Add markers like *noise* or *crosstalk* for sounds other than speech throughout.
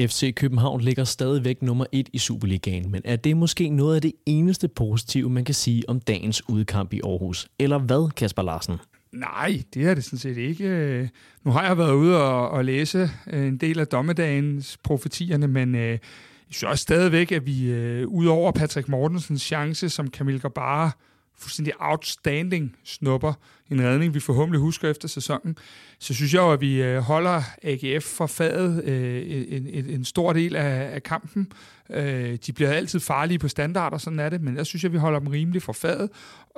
FC København ligger stadigvæk nummer et i Superligaen, men er det måske noget af det eneste positive, man kan sige om dagens udkamp i Aarhus? Eller hvad, Kasper Larsen? Nej, det er det sådan set ikke. Nu har jeg været ude og, og læse øh, en del af dommedagens profetierne, men øh, jeg synes også stadigvæk, at vi øh, ud over Patrick Mortensens chance, som Kamil Gabara fuldstændig outstanding snupper en redning, vi forhåbentlig husker efter sæsonen, så synes jeg jo, at vi øh, holder AGF for fadet øh, en, en, en stor del af, af kampen. Øh, de bliver altid farlige på standarder, sådan er det, men jeg synes, jeg, at vi holder dem rimelig for fadet.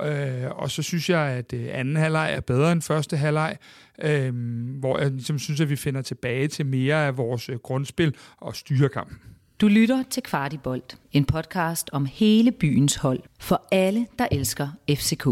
Øh, og så synes jeg, at øh, anden halvleg er bedre end første halvleg, hvor jeg ligesom synes, at vi finder tilbage til mere af vores grundspil og styrer kampen. Du lytter til Kvartibolt, en podcast om hele byens hold for alle, der elsker FCK.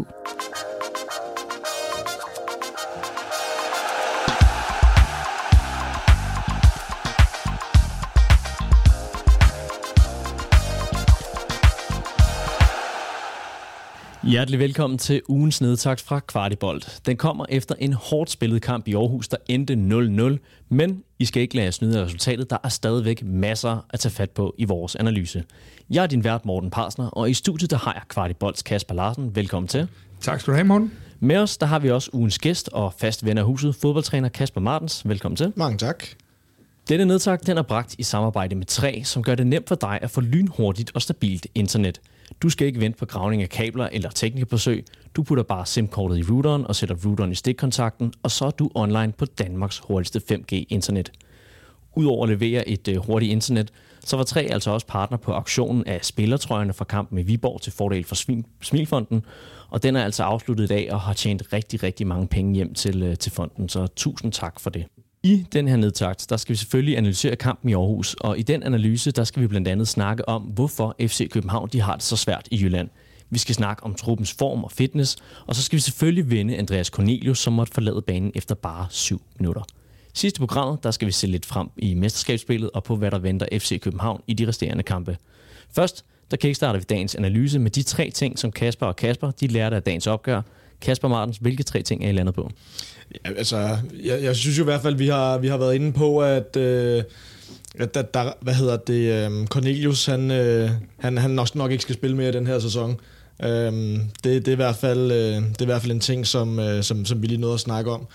Hjertelig velkommen til ugens nedtakt fra Kvartibolt. Den kommer efter en hårdt spillet kamp i Aarhus, der endte 0-0. Men I skal ikke lade jer snyde af resultatet. Der er stadigvæk masser at tage fat på i vores analyse. Jeg er din vært Morten Parsner, og i studiet der har jeg Kvartibolts Kasper Larsen. Velkommen til. Tak skal du have, Morten. Med os der har vi også ugens gæst og fast ven af huset, fodboldtræner Kasper Martens. Velkommen til. Mange tak. Denne nedtag den er bragt i samarbejde med 3, som gør det nemt for dig at få lynhurtigt og stabilt internet – du skal ikke vente på gravning af kabler eller teknikerbesøg. Du putter bare SIM-kortet i routeren og sætter routeren i stikkontakten, og så er du online på Danmarks hurtigste 5G-internet. Udover at levere et øh, hurtigt internet, så var 3 altså også partner på auktionen af spillertrøjerne fra kampen med Viborg til fordel for Smilfonden, og den er altså afsluttet i dag og har tjent rigtig, rigtig mange penge hjem til, øh, til fonden, så tusind tak for det. I den her nedtakt, der skal vi selvfølgelig analysere kampen i Aarhus, og i den analyse, der skal vi blandt andet snakke om, hvorfor FC København de har det så svært i Jylland. Vi skal snakke om truppens form og fitness, og så skal vi selvfølgelig vinde Andreas Cornelius, som måtte forlade banen efter bare 7 minutter. Sidste programmet, der skal vi se lidt frem i mesterskabsspillet og på, hvad der venter FC København i de resterende kampe. Først, der kickstarter vi dagens analyse med de tre ting, som Kasper og Kasper de lærte af dagens opgør. Kasper Martens, hvilke tre ting er I landet på? Ja, altså, jeg, jeg synes jo i hvert fald, vi har, vi har været inde på, at, øh, at der, der, hvad hedder det, øh, Cornelius, han, øh, han, han nok, nok ikke skal spille mere i den her sæson. Øh, det, det, er i hvert fald, øh, det er i hvert fald en ting, som, øh, som, som vi lige nåede at snakke om.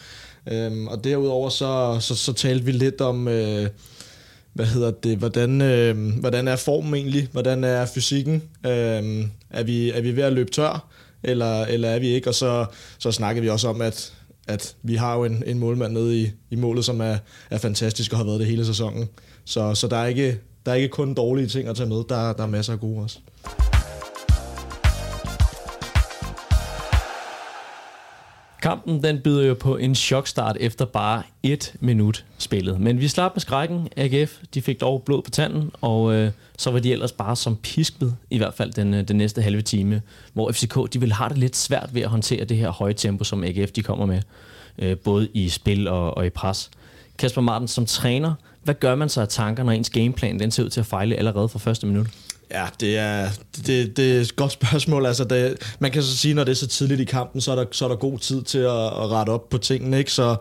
Øh, og derudover så, så, så talte vi lidt om, øh, hvad hedder det, hvordan, øh, hvordan er formen egentlig? Hvordan er fysikken? øh, er, vi, er vi ved at løbe tør? Eller, eller er vi ikke? Og så, så snakkede vi også om, at at vi har jo en, en målmand nede i, i målet, som er, er fantastisk og har været det hele sæsonen. Så, så der, er ikke, der er ikke kun dårlige ting at tage med, der, der er masser af gode også. Kampen den byder jo på en chokstart efter bare et minut spillet. Men vi slap med skrækken. AGF de fik dog blod på tanden, og øh, så var de ellers bare som pisket, i hvert fald den, øh, den næste halve time, hvor FCK de vil have det lidt svært ved at håndtere det her høje tempo, som AGF de kommer med, øh, både i spil og, og i pres. Kasper Martin, som træner, hvad gør man så af tanker, når ens gameplan den ser ud til at fejle allerede fra første minut? Ja, det er, det, det er et godt spørgsmål. Altså, det, man kan så sige, når det er så tidligt i kampen, så er der, så er der god tid til at, at rette op på tingene. Ikke? Så,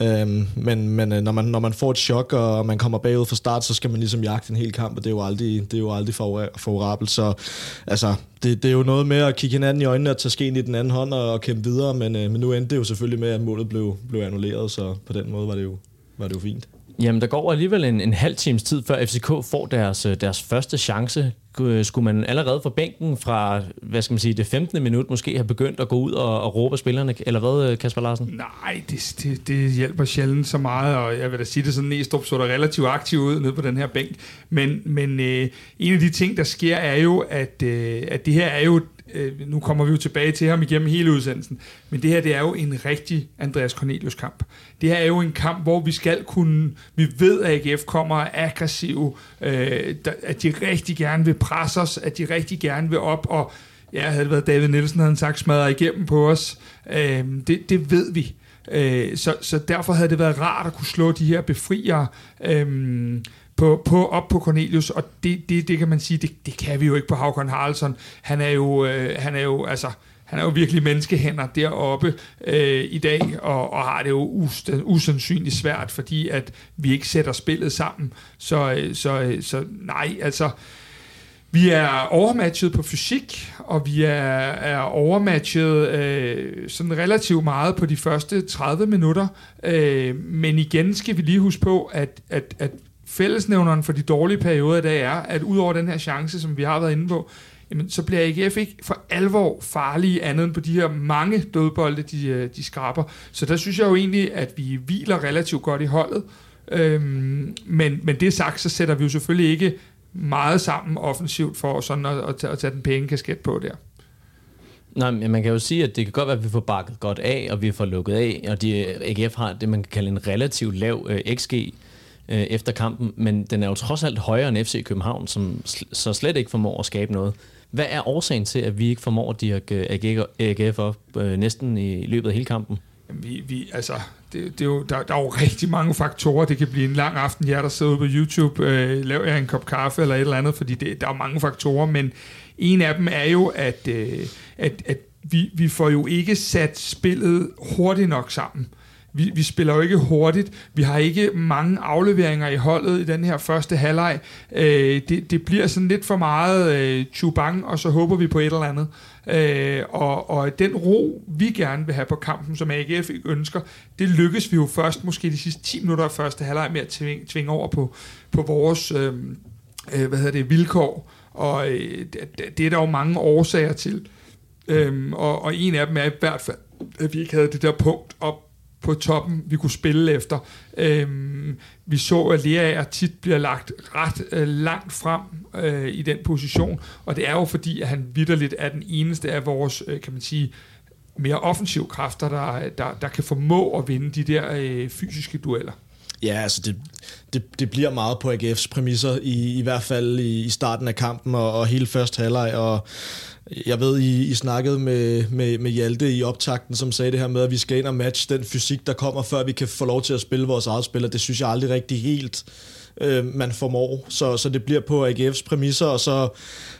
øhm, men men øh, når, man, når man får et chok, og man kommer bagud fra start, så skal man ligesom jagte en hel kamp, og det er jo aldrig, det er jo aldrig favorabelt. Så altså, det, det er jo noget med at kigge hinanden i øjnene og tage skeen i den anden hånd og, og kæmpe videre, men, øh, men nu endte det jo selvfølgelig med, at målet blev, blev annulleret, så på den måde var det jo, var det jo fint. Jamen, der går alligevel en, en halv times tid, før FCK får deres, øh, deres første chance. Øh, skulle man allerede fra bænken fra, hvad skal man sige, det 15. minut måske have begyndt at gå ud og, og råbe spillerne, eller hvad, øh, Kasper Larsen? Nej, det, det, det hjælper sjældent så meget, og jeg vil da sige det sådan, Næstrup så der relativt aktiv ud nede på den her bænk. Men, men øh, en af de ting, der sker, er jo, at, øh, at det her er jo øh, nu kommer vi jo tilbage til ham igennem hele udsendelsen, men det her det er jo en rigtig Andreas Cornelius kamp. Det her er jo en kamp, hvor vi skal kunne, vi ved at AGF kommer aggressiv, øh, at de rigtig gerne vil presse os, at de rigtig gerne vil op, og ja, havde det været David Nielsen, havde han sagt smadret igennem på os. Øh, det, det ved vi. Øh, så, så derfor havde det været rart at kunne slå de her befriere. Øh, på, på, op på Cornelius, og det, det, det kan man sige, det, det kan vi jo ikke på Havkon Haraldsson. Han er jo, øh, han er jo altså, han er jo virkelig menneskehænder deroppe øh, i dag, og, og har det jo us, usandsynligt svært, fordi at vi ikke sætter spillet sammen. Så, øh, så, øh, så nej, altså... Vi er overmatchet på fysik, og vi er, er overmatchet øh, sådan relativt meget på de første 30 minutter. Øh, men igen skal vi lige huske på, at, at, at fællesnævneren for de dårlige perioder i dag er, at udover den her chance, som vi har været inde på, jamen, så bliver AGF ikke for alvor farlige andet end på de her mange dødbolde, de, øh, de skraber. Så der synes jeg jo egentlig, at vi hviler relativt godt i holdet. Øhm, men, men det sagt, så sætter vi jo selvfølgelig ikke meget sammen offensivt for sådan at, at, tage, at tage den penge kasket på der. Nej, men man kan jo sige, at det kan godt være, at vi får bakket godt af, og vi får lukket af, og de, AGF har det, man kan kalde en relativt lav øh, XG øh, efter kampen, men den er jo trods alt højere end FC København, som sl- så slet ikke formår at skabe noget. Hvad er årsagen til, at vi ikke formår at dirke øh, AGF op øh, næsten i løbet af hele kampen? Vi, vi, altså, det, det er jo, der, der er jo rigtig mange faktorer. Det kan blive en lang aften, jer der sidder ude på YouTube, øh, laver jeg en kop kaffe eller et eller andet, fordi det, der er mange faktorer, men en af dem er jo, at, øh, at, at vi, vi får jo ikke sat spillet hurtigt nok sammen. Vi, vi spiller jo ikke hurtigt. Vi har ikke mange afleveringer i holdet i den her første halvleg. Øh, det, det bliver sådan lidt for meget øh, chubang, og så håber vi på et eller andet. Øh, og, og den ro, vi gerne vil have på kampen, som AGF ikke ønsker, det lykkes vi jo først måske de sidste 10 minutter af første halvleg med at tvinge, tvinge over på, på vores øh, øh, hvad hedder det, vilkår. Og øh, det, det er der jo mange årsager til. Øhm, og, og en af dem er i hvert fald, at vi ikke havde det der punkt op på toppen, vi kunne spille efter. Øhm, vi så, at Leaer tit bliver lagt ret øh, langt frem øh, i den position, og det er jo fordi, at han vidderligt er den eneste af vores, øh, kan man sige, mere offensive kræfter, der, der, der kan formå at vinde de der øh, fysiske dueller. Ja, altså det, det, det bliver meget på AGF's præmisser, i, i hvert fald i, i starten af kampen og, og hele første halvleg, og jeg ved, I, I snakkede med, med, med Hjalte i optakten, som sagde det her med, at vi skal ind og matche den fysik, der kommer, før vi kan få lov til at spille vores eget spil, og det synes jeg aldrig rigtig helt øh, man formår. Så, så det bliver på AGF's præmisser, og så,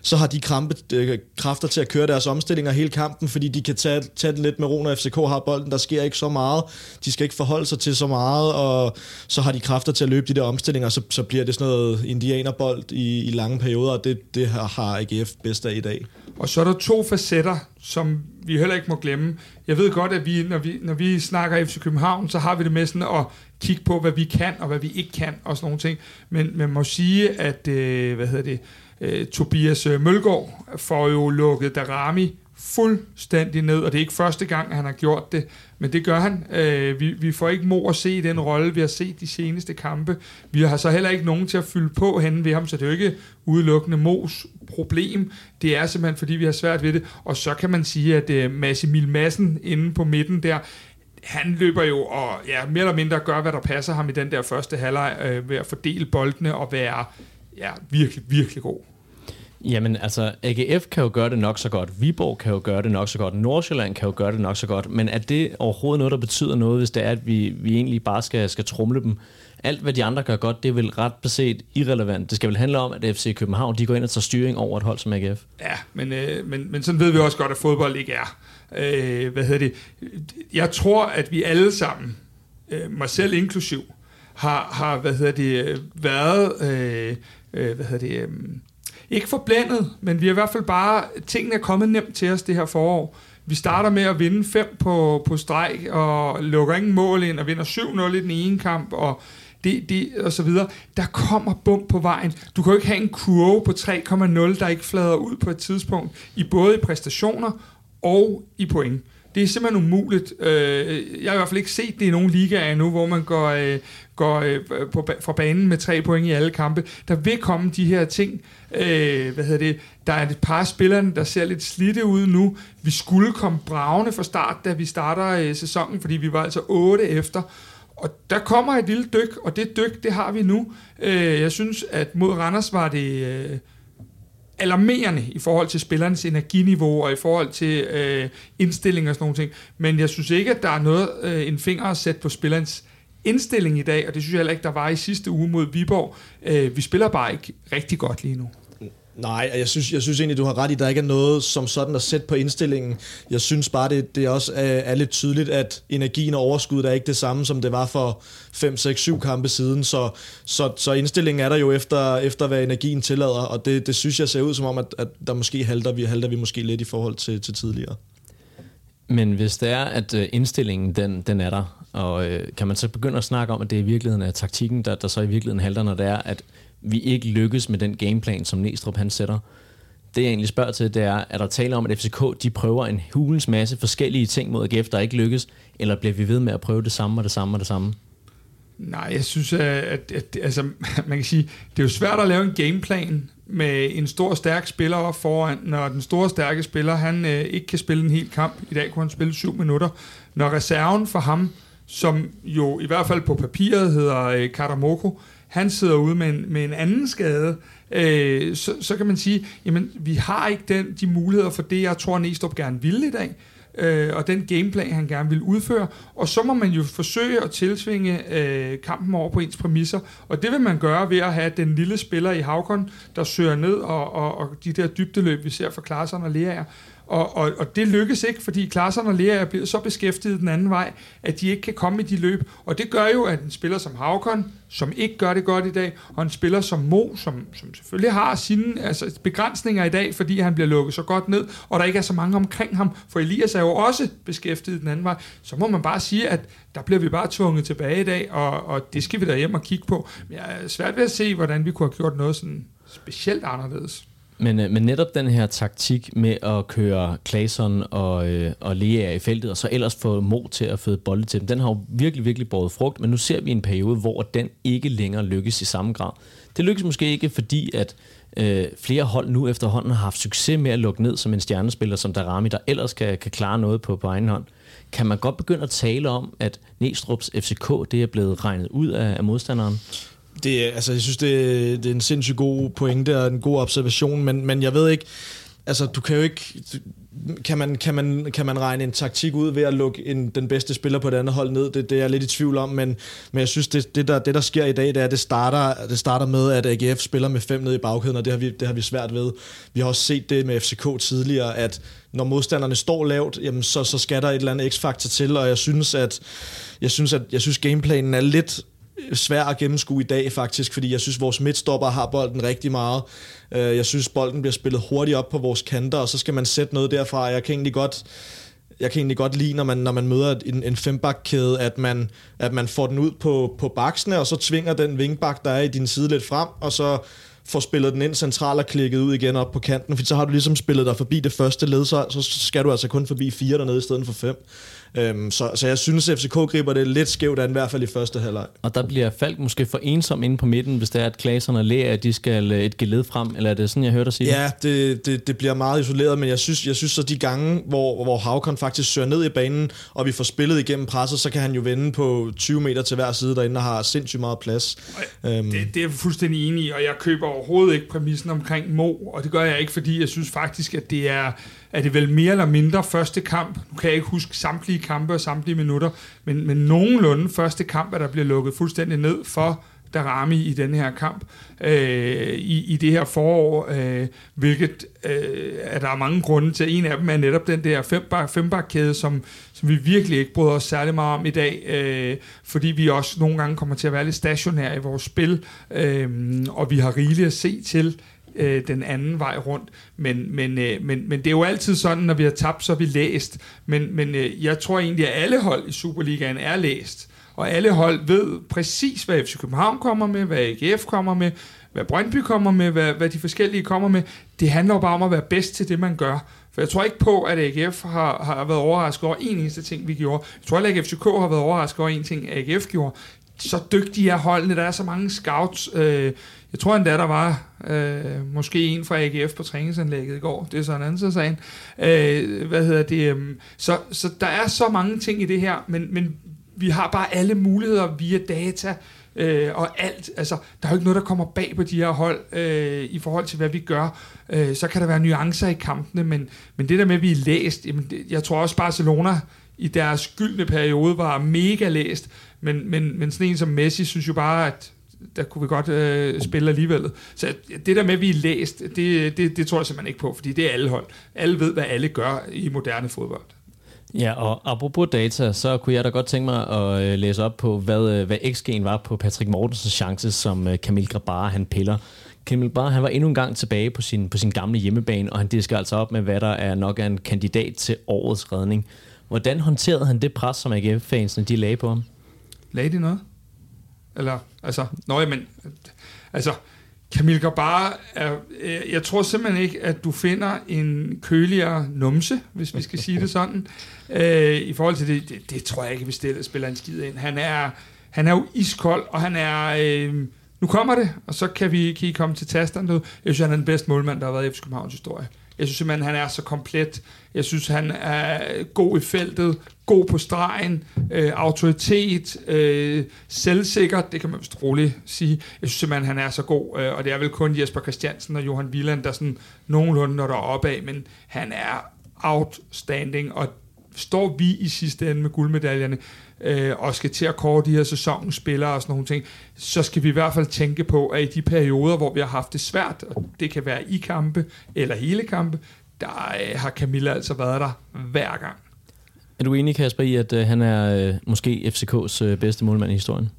så har de krampe, øh, kræfter til at køre deres omstillinger hele kampen, fordi de kan tage, tage den lidt med ro, når FCK har bolden. Der sker ikke så meget. De skal ikke forholde sig til så meget, og så har de kræfter til at løbe de der omstillinger, så, så bliver det sådan noget indianerbold i, i lange perioder, og det, det har AGF bedst af i dag. Og så er der to facetter, som vi heller ikke må glemme. Jeg ved godt, at vi, når, vi, når vi snakker FC København, så har vi det med sådan at kigge på, hvad vi kan og hvad vi ikke kan og sådan nogle ting. Men man må sige, at øh, hvad hedder det, øh, Tobias Mølgaard får jo lukket Darami fuldstændig ned, og det er ikke første gang, at han har gjort det, men det gør han. Øh, vi, vi får ikke mor at se den rolle, vi har set de seneste kampe. Vi har så heller ikke nogen til at fylde på henne ved ham, så det er jo ikke udelukkende Mos problem. Det er simpelthen, fordi vi har svært ved det. Og så kan man sige, at øh, Massimil Madsen inde på midten der, han løber jo og ja, mere eller mindre gør, hvad der passer ham i den der første halvleg øh, ved at fordele boldene og være ja, virkelig, virkelig god. Jamen altså, AGF kan jo gøre det nok så godt, Viborg kan jo gøre det nok så godt, Nordsjælland kan jo gøre det nok så godt, men er det overhovedet noget, der betyder noget, hvis det er, at vi, vi egentlig bare skal, skal trumle dem? Alt, hvad de andre gør godt, det er vel ret beset irrelevant. Det skal vel handle om, at FC København de går ind og tager styring over et hold som AGF. Ja, men, øh, men, men sådan ved vi også godt, at fodbold ikke er. Øh, hvad hedder det? Jeg tror, at vi alle sammen, øh, mig selv inklusiv, har, har hvad hedder det, øh, været, øh, øh, hvad hedder det, øh, ikke forblændet, men vi er i hvert fald bare, tingene er kommet nemt til os det her forår. Vi starter med at vinde fem på, på streg, og lukker ingen mål ind, og vinder 7-0 i den ene kamp, og det, det, og så videre. Der kommer bump på vejen. Du kan jo ikke have en kurve på 3,0, der ikke flader ud på et tidspunkt, i både i præstationer og i point. Det er simpelthen umuligt. Øh, jeg har i hvert fald ikke set det i nogen ligaer endnu, hvor man går, øh, går øh, på, fra banen med tre point i alle kampe. Der vil komme de her ting. Øh, hvad hedder det? Der er et par spillere, der ser lidt slidte ud nu. Vi skulle komme bravende fra start, da vi starter øh, sæsonen, fordi vi var altså otte efter. Og der kommer et lille dyk, og det dyk, det har vi nu. Øh, jeg synes, at mod Randers var det alarmerende i forhold til spillernes energiniveau og i forhold til øh, indstilling og sådan nogle ting. Men jeg synes ikke, at der er noget øh, en finger at sætte på spillerens indstilling i dag, og det synes jeg heller ikke, der var i sidste uge mod Viborg. Øh, vi spiller bare ikke rigtig godt lige nu. Nej, jeg synes, jeg synes egentlig, du har ret i, at der ikke er noget som sådan at sætte på indstillingen. Jeg synes bare, det, det også er, er lidt tydeligt, at energien og overskuddet er ikke det samme, som det var for 5, 6, 7 kampe siden. Så, så, så indstillingen er der jo efter, efter hvad energien tillader, og det, det synes jeg ser ud som om, at, at der måske halter vi, halter vi måske lidt i forhold til, til tidligere. Men hvis det er, at øh, indstillingen den, den er der, og øh, kan man så begynde at snakke om, at det i virkeligheden er taktikken, der, der så i virkeligheden halter, når det er, at vi ikke lykkes med den gameplan, som Næstrup han sætter. Det jeg egentlig spørger til, det er, er der tale om, at FCK de prøver en hulens masse forskellige ting mod AGF, der ikke lykkes, eller bliver vi ved med at prøve det samme og det samme og det samme? Nej, jeg synes, at, at, at altså, *laughs* man kan sige, det er jo svært at lave en gameplan med en stor, stærk spiller op foran, når den store, stærke spiller, han øh, ikke kan spille en hel kamp. I dag kunne han spille syv minutter. Når reserven for ham, som jo i hvert fald på papiret hedder øh, Katamoko, han sidder ude med en, med en anden skade, øh, så, så kan man sige, jamen vi har ikke den, de muligheder for det, jeg tror Næstrup gerne ville i dag øh, og den gameplan, han gerne vil udføre. Og så må man jo forsøge at tilsvinge øh, kampen over på ens præmisser. Og det vil man gøre ved at have den lille spiller i Havkon, der søger ned, og, og, og de der dybdeløb, vi ser fra Klarserne og Lea, og, og, og det lykkes ikke, fordi klasserne og læger er blevet så beskæftiget den anden vej, at de ikke kan komme i de løb. Og det gør jo, at en spiller som Havkon, som ikke gør det godt i dag, og en spiller som Mo, som, som selvfølgelig har sine altså, begrænsninger i dag, fordi han bliver lukket så godt ned, og der ikke er så mange omkring ham, for Elias er jo også beskæftiget den anden vej, så må man bare sige, at der bliver vi bare tvunget tilbage i dag, og, og det skal vi da hjem og kigge på. Men jeg er svært ved at se, hvordan vi kunne have gjort noget sådan specielt anderledes. Men, øh, men netop den her taktik med at køre Claesson og, øh, og Lea i feltet, og så ellers få mod til at føde bolde til dem, den har jo virkelig, virkelig båret frugt, men nu ser vi en periode, hvor den ikke længere lykkes i samme grad. Det lykkes måske ikke, fordi at øh, flere hold nu efterhånden har haft succes med at lukke ned som en stjernespiller som Darami, der ellers kan, kan klare noget på, på egen hånd. Kan man godt begynde at tale om, at Næstrup's FCK det er blevet regnet ud af, af modstanderen? Det, altså, jeg synes, det, det er en sindssygt god pointe og en god observation, men, men jeg ved ikke, altså, du kan jo ikke... Kan man, kan, man, kan man regne en taktik ud ved at lukke en, den bedste spiller på det andet hold ned? Det, det er jeg lidt i tvivl om, men, men jeg synes, det, det, der, det der sker i dag, det er, at det starter, det starter med, at AGF spiller med fem ned i bagkæden, og det har, vi, det har vi svært ved. Vi har også set det med FCK tidligere, at når modstanderne står lavt, jamen så, så skal der et eller andet x-faktor til, og jeg synes, at jeg synes, at jeg synes gameplanen er lidt svær at gennemskue i dag faktisk, fordi jeg synes, vores midtstopper har bolden rigtig meget. Øh, jeg synes, bolden bliver spillet hurtigt op på vores kanter, og så skal man sætte noget derfra. Jeg kan egentlig godt jeg kan egentlig godt lide, når man, når man møder en, en fembakkæde, at man, at man får den ud på, på baksene, og så tvinger den vingbak, der er i din side lidt frem, og så får spillet den ind centralt og klikket ud igen op på kanten, for så har du ligesom spillet dig forbi det første led, så, så skal du altså kun forbi fire dernede i stedet for fem. Øhm, så, så jeg synes, at FCK griber det lidt skævt an, i hvert fald i første halvleg. Og der bliver Falk måske for ensom inde på midten, hvis det er, at Klaserne og Lea, de skal øh, et geled frem, eller er det sådan, jeg hørte dig sige Ja, det, det, det bliver meget isoleret, men jeg synes, jeg synes så de gange, hvor, hvor Havkon faktisk søger ned i banen, og vi får spillet igennem presset, så kan han jo vende på 20 meter til hver side derinde, og har sindssygt meget plads. Øhm. Det, det er jeg fuldstændig enig i, og jeg køber overhovedet ikke præmissen omkring Mo, og det gør jeg ikke, fordi jeg synes faktisk, at det er er det vel mere eller mindre første kamp. Nu kan jeg ikke huske samtlige kampe og samtlige minutter, men, men nogenlunde første kamp, at der bliver lukket fuldstændig ned for Darami i den her kamp øh, i, i det her forår, øh, hvilket øh, er der er mange grunde til. En af dem er netop den der fembar, fembarkæde, som, som vi virkelig ikke bryder os særlig meget om i dag, øh, fordi vi også nogle gange kommer til at være lidt stationære i vores spil, øh, og vi har rigeligt at se til øh, den anden vej rundt. Men, men, øh, men, men det er jo altid sådan, når vi har tabt, så er vi læst. Men, men øh, jeg tror egentlig, at alle hold i Superligaen er læst. Og alle hold ved præcis, hvad FC København kommer med, hvad AGF kommer med, hvad Brøndby kommer med, hvad, hvad de forskellige kommer med. Det handler jo bare om at være bedst til det, man gør. For jeg tror ikke på, at AGF har, har været overrasket over en eneste ting, vi gjorde. Jeg tror ikke, at FCK har været overrasket over en ting, AGF gjorde. Så dygtige er holdene, der er så mange scouts. Øh, jeg tror endda, der var øh, måske en fra AGF på træningsanlægget i går. Det er så en anden sagen. Øh, hvad hedder det? Øh, så, så der er så mange ting i det her, men, men vi har bare alle muligheder via data øh, og alt. Altså, der er jo ikke noget, der kommer bag på de her hold øh, i forhold til, hvad vi gør. Øh, så kan der være nuancer i kampene, men, men det der med, at vi er læst, jamen, det, jeg tror også, Barcelona i deres gyldne periode var mega læst, men, men, men sådan en som Messi synes jo bare, at der kunne vi godt øh, spille alligevel. Så det der med, at vi er læst, det, det, det tror jeg simpelthen ikke på, fordi det er alle hold. Alle ved, hvad alle gør i moderne fodbold. Ja, og apropos data, så kunne jeg da godt tænke mig at øh, læse op på, hvad, øh, hvad XG'en var på Patrick Mortensens chance, som øh, Kamil Grabara han piller. Kamil Grabara han var endnu en gang tilbage på sin, på sin gamle hjemmebane, og han disker altså op med, hvad der er nok er en kandidat til årets redning. Hvordan håndterede han det pres, som AGF-fansene de lagde på ham? Lagde de noget? Eller, altså, nøj, men, altså, Camille Grabara er, jeg tror simpelthen ikke, at du finder en køligere numse, hvis vi skal sige det sådan. *laughs* Øh, I forhold til det, det, det tror jeg ikke, hvis det spiller en skid ind. Han er, han er jo iskold, og han er... Øh, nu kommer det, og så kan vi kan I komme til tasterne. Jeg synes, han er den bedste målmand, der har været i FC Københavns historie. Jeg synes simpelthen, han er så komplet. Jeg synes, han er god i feltet, god på stregen, øh, autoritet, øh, selvsikker, det kan man vist roligt sige. Jeg synes simpelthen, han er så god, øh, og det er vel kun Jesper Christiansen og Johan Wieland, der sådan nogenlunde når der op af, men han er outstanding, og står vi i sidste ende med guldmedaljerne, øh, og skal til at kåre de her sæsonspillere og sådan nogle ting, så skal vi i hvert fald tænke på, at i de perioder, hvor vi har haft det svært, og det kan være i kampe eller hele kampe, der øh, har Camilla altså været der hver gang. Er du enig, Kasper, i, at øh, han er øh, måske FCK's øh, bedste målmand i historien?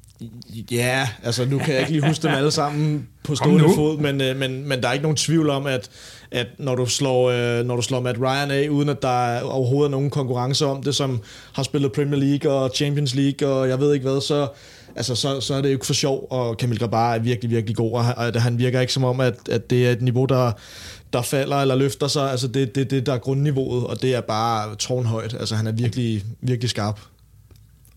Ja, altså nu kan jeg ikke lige huske dem alle sammen på stående fod, men, øh, men, men der er ikke nogen tvivl om, at, at når, du slår, øh, når du slår Matt Ryan af, uden at der overhovedet er nogen konkurrence om det, som har spillet Premier League og Champions League og jeg ved ikke hvad, så, altså, så, så er det jo ikke for sjov, og Kamil Grabar er virkelig, virkelig god, og han, han virker ikke som om, at, at det er et niveau, der, der falder eller løfter sig. Altså det er det, det, der er grundniveauet, og det er bare tårnhøjt. Altså han er virkelig, virkelig skarp.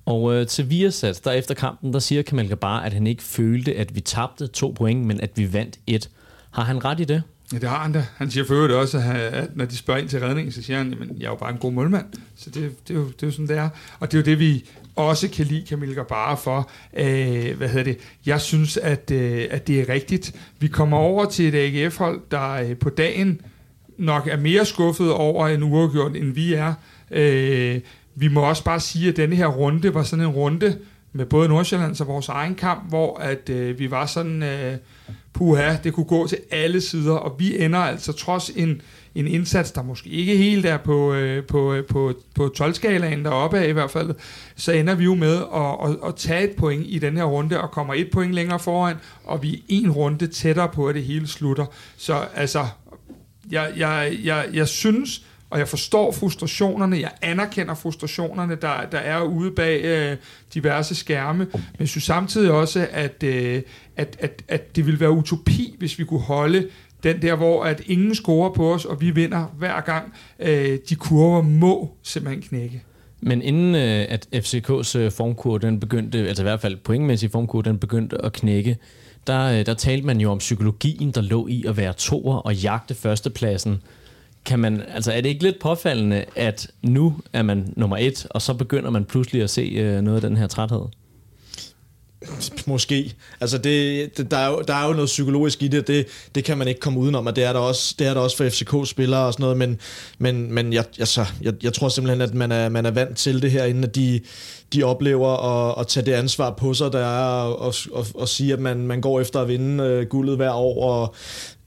Og øh, til Viasat, der efter kampen, der siger Kamal bare, at han ikke følte, at vi tabte to point, men at vi vandt et. Har han ret i det? Ja, det har han da. Han siger for øvrigt også, at når de spørger ind til redningen, så siger han, at jeg er jo bare en god målmand. Så det, det, er, jo, det er jo sådan, det er. Og det er jo det, vi også kan lide Camille Gabara for. Øh, hvad hedder det? Jeg synes, at, øh, at det er rigtigt. Vi kommer over til et AGF-hold, der øh, på dagen nok er mere skuffet over en uafgjort, end vi er. Øh, vi må også bare sige, at denne her runde var sådan en runde med både Nordsjælland og vores egen kamp, hvor at øh, vi var sådan, øh, puha, det kunne gå til alle sider, og vi ender altså trods en, en indsats, der måske ikke helt er på, øh, på, øh, på, på 12-skalaen deroppe af i hvert fald, så ender vi jo med at, at, at tage et point i den her runde, og kommer et point længere foran, og vi er en runde tættere på, at det hele slutter. Så altså, jeg, jeg, jeg, jeg synes, og jeg forstår frustrationerne, jeg anerkender frustrationerne, der, der er ude bag øh, diverse skærme, men jeg synes samtidig også, at, øh, at, at, at det ville være utopi, hvis vi kunne holde den der, hvor at ingen scorer på os, og vi vinder hver gang. Øh, de kurver må simpelthen knække. Men inden øh, at FCK's øh, formkurve, den begyndte, altså i hvert fald pointmæssig formkurve, den begyndte at knække, der, øh, der talte man jo om psykologien, der lå i at være toer og jagte førstepladsen kan man, altså er det ikke lidt påfaldende, at nu er man nummer et, og så begynder man pludselig at se øh, noget af den her træthed? Måske. Altså, det, det, der, er jo, der er jo noget psykologisk i det, det, det kan man ikke komme udenom, og det er der også, det er der også for FCK-spillere og sådan noget, men, men, men jeg, altså, jeg, jeg tror simpelthen, at man er, man er vant til det her, inden at de, de oplever at, at tage det ansvar på sig, der er og, og, og, sige, at man, man går efter at vinde øh, guldet hver år, og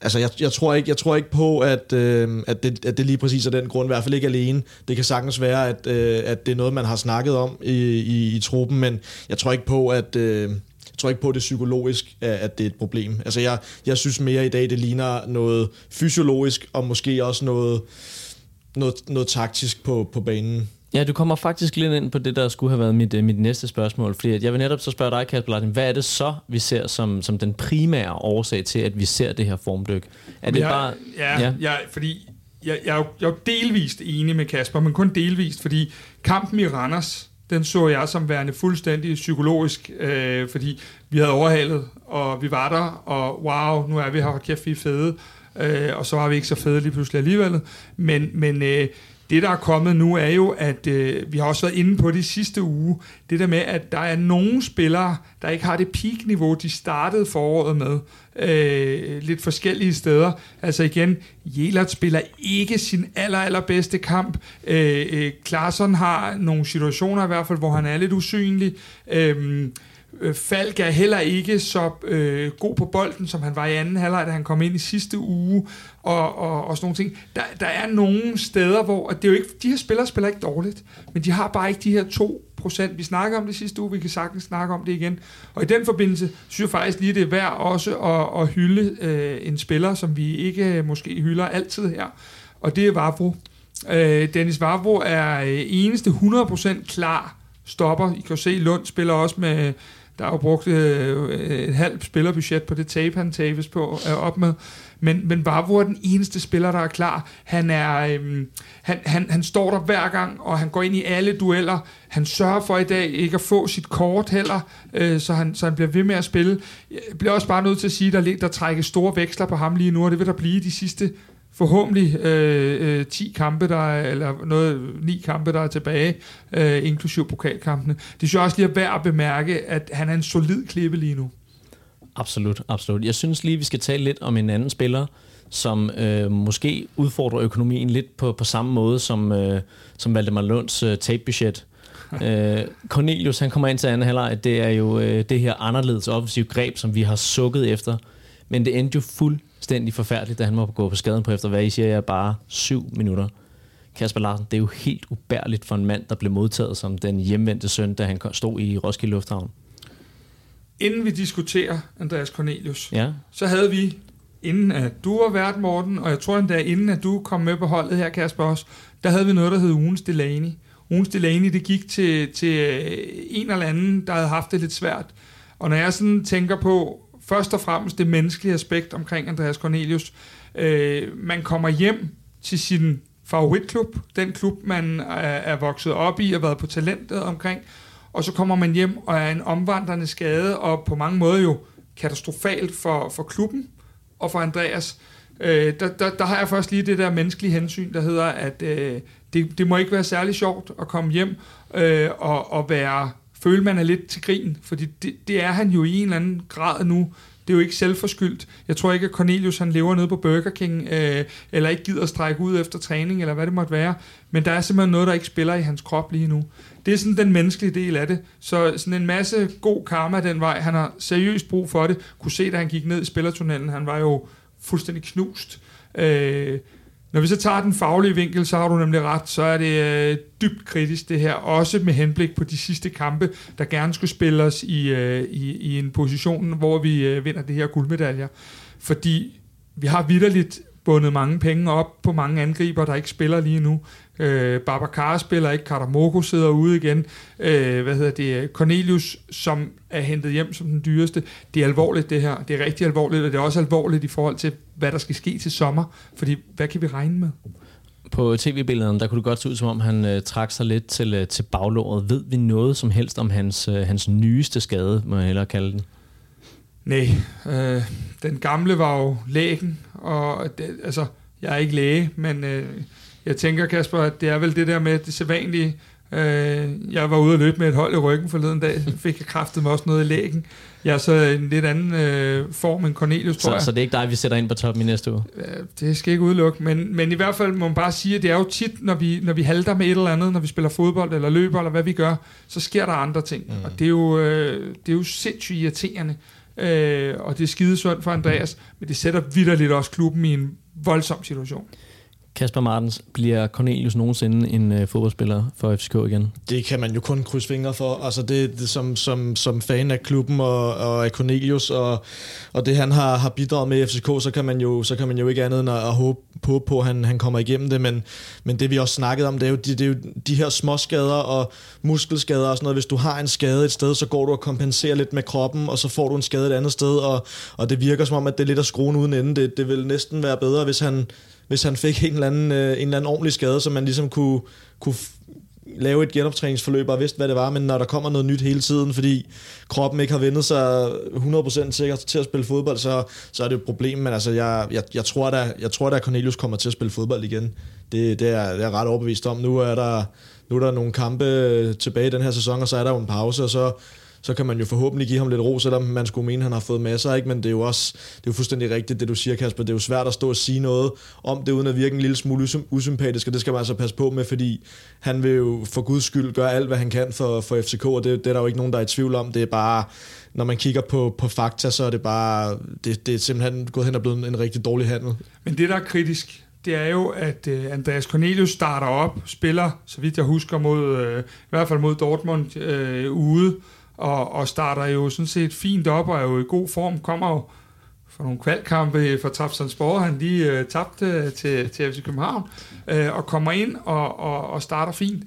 Altså, jeg, jeg, tror ikke, jeg tror ikke på, at, øh, at, det, at det lige præcis er den grund, i hvert fald ikke alene. Det kan sagtens være, at, øh, at det er noget, man har snakket om i, i, i truppen, men jeg tror ikke på, at... Øh, jeg tror ikke på, at det psykologisk, at det er et problem. Altså, jeg, jeg synes mere i dag, det ligner noget fysiologisk, og måske også noget, noget, noget taktisk på, på banen. Ja, du kommer faktisk lidt ind på det, der skulle have været mit, øh, mit næste spørgsmål. Fordi jeg vil netop så spørge dig, Kasper Larsen, hvad er det så, vi ser som, som den primære årsag til, at vi ser det her formdyk? Er det jeg, bare... Ja, ja. ja fordi jeg, jeg, er jo, jeg er jo delvist enig med Kasper, men kun delvist, fordi kampen i Randers, den så jeg som værende fuldstændig psykologisk, øh, fordi vi havde overhalet, og vi var der, og wow, nu er vi her, kæft, vi er fede, øh, og så var vi ikke så fede lige pludselig alligevel. Men, men øh, det, der er kommet nu, er jo, at øh, vi har også været inde på det sidste uge, det der med, at der er nogle spillere, der ikke har det peak-niveau, de startede foråret med, øh, lidt forskellige steder. Altså igen, Jelert spiller ikke sin aller, allerbedste kamp. Øh, øh, Klaarsson har nogle situationer i hvert fald, hvor han er lidt usynlig. Øh, Øh, Falk er heller ikke så øh, god på bolden, som han var i anden halvleg, da han kom ind i sidste uge, og, og, og sådan nogle ting. Der, der er nogle steder, hvor at det er jo ikke, de her spillere spiller ikke dårligt, men de har bare ikke de her to procent. Vi snakker om det sidste uge, vi kan sagtens snakke om det igen. Og i den forbindelse synes jeg faktisk lige, det er værd også at, at hylde øh, en spiller, som vi ikke øh, måske hylder altid her, og det er Vavro. Øh, Dennis Vavro er øh, eneste 100% klar stopper. I kan se, Lund spiller også med der har jo brugt øh, øh, et halvt spillerbudget på det tape, han tabes på øh, op med. Men, men Vavro er den eneste spiller, der er klar. Han, er, øh, han, han, han står der hver gang, og han går ind i alle dueller. Han sørger for i dag ikke at få sit kort heller, øh, så, han, så han bliver ved med at spille. Jeg bliver også bare nødt til at sige, at der, der trækker store veksler på ham lige nu, og det vil der blive de sidste forhåbentlig øh, øh, 10 kampe, der er, eller noget, 9 kampe, der er tilbage, øh, inklusiv pokalkampene. Det synes jeg også lige er værd at bemærke, at han er en solid klippe lige nu. Absolut, absolut. Jeg synes lige, vi skal tale lidt om en anden spiller, som øh, måske udfordrer økonomien lidt på, på samme måde som, øh, som Valdemar Lunds øh, tape-budget. *laughs* øh, Cornelius, han kommer ind til anden halvleg. Det er jo øh, det her anderledes offensiv greb, som vi har sukket efter. Men det endte jo fuldstændig forfærdeligt, da han må gå på skaden på efter, hvad I siger, jeg bare syv minutter. Kasper Larsen, det er jo helt ubærligt for en mand, der blev modtaget som den hjemvendte søn, da han stod i Roskilde Lufthavn. Inden vi diskuterer Andreas Cornelius, Ja, så havde vi, inden at du var vært, Morten, og jeg tror endda inden at du kom med på holdet her, Kasper også, der havde vi noget, der hed ugens Delaney. Ugens Delaney, det gik til, til en eller anden, der havde haft det lidt svært. Og når jeg sådan tænker på, først og fremmest det menneskelige aspekt omkring Andreas Cornelius, øh, man kommer hjem til sin favoritklub, den klub, man er, er vokset op i og været på talentet omkring, og så kommer man hjem og er en omvandrende skade, og på mange måder jo katastrofalt for, for klubben og for Andreas. Øh, der, der, der har jeg først lige det der menneskelige hensyn, der hedder, at øh, det, det må ikke være særlig sjovt at komme hjem øh, og, og være, føle man er lidt til grin, fordi det, det er han jo i en eller anden grad nu. Det er jo ikke selvforskyldt. Jeg tror ikke, at Cornelius han lever nede på Burger King, øh, eller ikke gider at strække ud efter træning, eller hvad det måtte være. Men der er simpelthen noget, der ikke spiller i hans krop lige nu. Det er sådan den menneskelige del af det. Så sådan en masse god karma den vej. Han har seriøst brug for det. Kunne se, da han gik ned i spillertunnelen. Han var jo fuldstændig knust. Øh, når vi så tager den faglige vinkel, så har du nemlig ret, så er det øh, dybt kritisk det her, også med henblik på de sidste kampe, der gerne skulle spille os i, øh, i, i en position, hvor vi øh, vinder det her guldmedaljer. Fordi vi har vidderligt bundet mange penge op på mange angriber, der ikke spiller lige nu. Øh, Babacar spiller ikke, Karamoko sidder ude igen. Øh, hvad hedder det? Cornelius, som er hentet hjem som den dyreste. Det er alvorligt det her. Det er rigtig alvorligt, og det er også alvorligt i forhold til, hvad der skal ske til sommer. Fordi hvad kan vi regne med? På tv-billederne, der kunne det godt se ud, som om han øh, trak sig lidt til, øh, til baglåret. Ved vi noget som helst om hans, øh, hans nyeste skade, må jeg hellere kalde den? Nej, øh, den gamle var jo lægen, og det, altså, jeg er ikke læge, men øh, jeg tænker, Kasper, at det er vel det der med det sædvanlige. Øh, jeg var ude og løbe med et hold i ryggen forleden dag, fik jeg kraftet mig også noget i lægen. Jeg er så en lidt anden øh, form end Cornelius, tror Så, jeg. så det er ikke dig, vi sætter ind på toppen i næste uge? Ja, det skal ikke udelukke, men, men i hvert fald må man bare sige, at det er jo tit, når vi, når vi halter med et eller andet, når vi spiller fodbold eller løber, eller hvad vi gør, så sker der andre ting. Mm. Og det er jo, øh, det er jo sindssygt irriterende, øh, og det er skidesundt for Andreas, men det sætter vidderligt også klubben i en voldsom situation. Kasper Martens, bliver Cornelius nogensinde en øh, fodboldspiller for FCK igen? Det kan man jo kun krydse fingre for. Altså det, det som, som, som fan af klubben og, og af Cornelius og, og det han har, har bidraget med i FCK, så kan man jo, så kan man jo ikke andet end at, at håbe på, på at han, han kommer igennem det. Men, men det vi også snakkede om, det er, jo, det, det er jo de her små skader og muskelskader og sådan noget. Hvis du har en skade et sted, så går du og kompenserer lidt med kroppen, og så får du en skade et andet sted. Og, og det virker som om, at det er lidt at skrue uden ende. Det, det vil næsten være bedre, hvis han, hvis han fik en eller, anden, øh, en eller anden ordentlig skade, så man ligesom kunne, kunne lave et genoptræningsforløb og vidste, hvad det var, men når der kommer noget nyt hele tiden, fordi kroppen ikke har vendet sig 100% sikkert til at spille fodbold, så, så er det et problem, men altså, jeg, jeg, jeg tror da, jeg tror da, at Cornelius kommer til at spille fodbold igen. Det, det, er, det er jeg ret overbevist om. Nu er der, nu er der nogle kampe tilbage i den her sæson, og så er der jo en pause, og så, så kan man jo forhåbentlig give ham lidt ro, selvom man skulle mene, at han har fået masser, ikke? men det er jo også det er jo fuldstændig rigtigt, det du siger, Kasper. Det er jo svært at stå og sige noget om det, uden at virke en lille smule usympatisk, og det skal man altså passe på med, fordi han vil jo for guds skyld gøre alt, hvad han kan for, for FCK, og det, det er der jo ikke nogen, der er i tvivl om. Det er bare, når man kigger på, på fakta, så er det bare, det, det er simpelthen gået hen og blevet en, en rigtig dårlig handel. Men det, der er kritisk, det er jo, at øh, Andreas Cornelius starter op, spiller, så vidt jeg husker, mod, øh, i hvert fald mod Dortmund øh, ude, og, og starter jo sådan set fint op, og er jo i god form, kommer jo for nogle kvalkampe for Trabzonspor, han lige øh, tabte øh, til, til FC København, øh, og kommer ind og, og, og starter fint,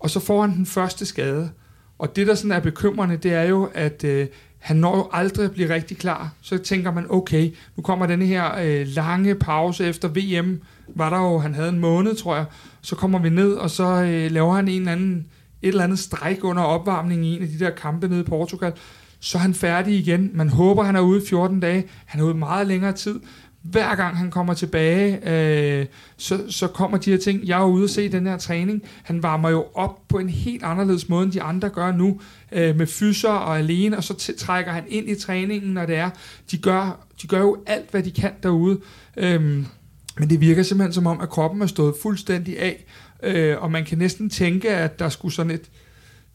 og så får han den første skade. Og det, der sådan er bekymrende, det er jo, at øh, han når jo aldrig at blive rigtig klar. Så tænker man, okay, nu kommer den her øh, lange pause efter VM, var der jo, han havde en måned, tror jeg. Så kommer vi ned, og så øh, laver han en eller anden, et eller andet stræk under opvarmningen i en af de der kampe nede i Portugal. Så er han færdig igen. Man håber, han er ude i 14 dage. Han er ude meget længere tid hver gang han kommer tilbage, øh, så, så kommer de her ting. Jeg er ude og se den her træning. Han varmer jo op på en helt anderledes måde, end de andre gør nu, øh, med fyser og alene, og så trækker han ind i træningen, når det er. De gør, de gør jo alt, hvad de kan derude. Øh, men det virker simpelthen som om, at kroppen er stået fuldstændig af, øh, og man kan næsten tænke, at der skulle sådan et,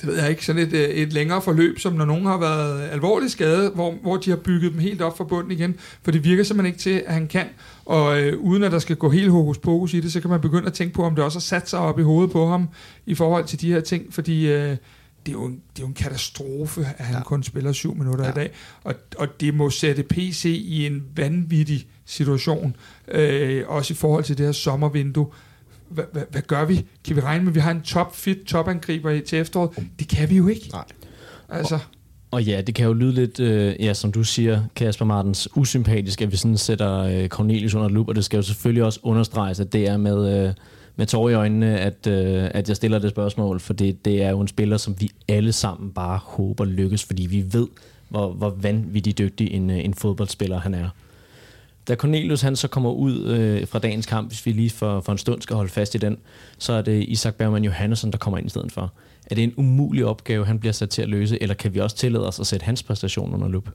det ved jeg ikke, sådan et, øh, et længere forløb, som når nogen har været alvorligt skadet, hvor, hvor de har bygget dem helt op fra bunden igen, for det virker simpelthen ikke til, at han kan, og øh, uden at der skal gå helt hokus pokus i det, så kan man begynde at tænke på, om det også har sat sig op i hovedet på ham, i forhold til de her ting, fordi øh, det, er jo en, det er jo en katastrofe, at han ja. kun spiller syv minutter ja. i dag, og, og det må sætte PC i en vanvittig situation, øh, også i forhold til det her sommervindue, hvad, hvad, hvad gør vi? Kan vi regne med, at vi har en top fit topangriber i til efteråret? Det kan vi jo ikke. Nej. Altså. Og, og ja, det kan jo lyde lidt, øh, ja, som du siger, Kasper Martens, usympatisk, at vi sådan sætter øh, Cornelius under lup, og det skal jo selvfølgelig også understreges, at det er med, øh, med tår i øjnene, at, øh, at jeg stiller det spørgsmål, for det, det er jo en spiller, som vi alle sammen bare håber lykkes, fordi vi ved, hvor, hvor vanvittigt dygtig en, øh, en fodboldspiller han er. Da Cornelius han så kommer ud øh, fra dagens kamp, hvis vi lige for, for en stund skal holde fast i den, så er det Isak Bergman Johannesson, der kommer ind i stedet for. Er det en umulig opgave, han bliver sat til at løse, eller kan vi også tillade os at sætte hans præstation under lup?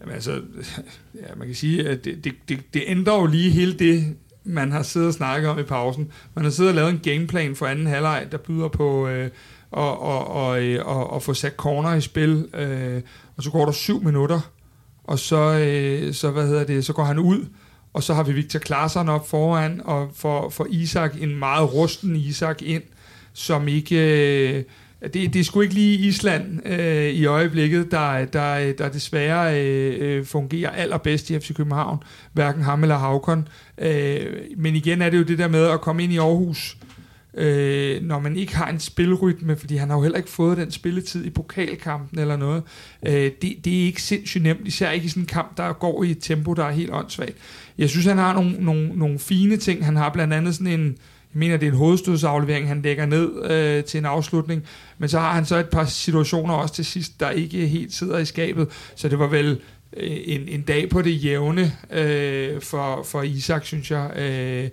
Jamen altså, *laughs* ja, man kan sige, at det, det, det, det ændrer jo lige hele det, man har siddet og snakket om i pausen. Man har siddet og lavet en gameplan for anden halvleg, der byder på øh, at og, og, øh, og, og få sat corner i spil, øh, og så går der syv minutter, og så, øh, så, hvad hedder det, så går han ud, og så har vi Victor Klaarsson op foran, og får, for Isak, en meget rusten Isak ind, som ikke... Øh, det, det er sgu ikke lige Island øh, i øjeblikket, der, der, der desværre øh, øh fungerer allerbedst i FC København. Hverken ham eller Havkon. Øh, men igen er det jo det der med at komme ind i Aarhus, øh, når man ikke har en spilrytme, fordi han har jo heller ikke fået den spilletid i pokalkampen eller noget. Øh, det, det er ikke sindssygt nemt, især ikke i sådan en kamp, der går i et tempo, der er helt åndssvagt. Jeg synes, han har nogle, nogle, nogle fine ting. Han har blandt andet sådan en, jeg mener, det er en hovedstødsaflevering, han lægger ned øh, til en afslutning, men så har han så et par situationer også til sidst, der ikke helt sidder i skabet, så det var vel øh, en, en dag på det jævne øh, for, for Isak, synes jeg. Øh,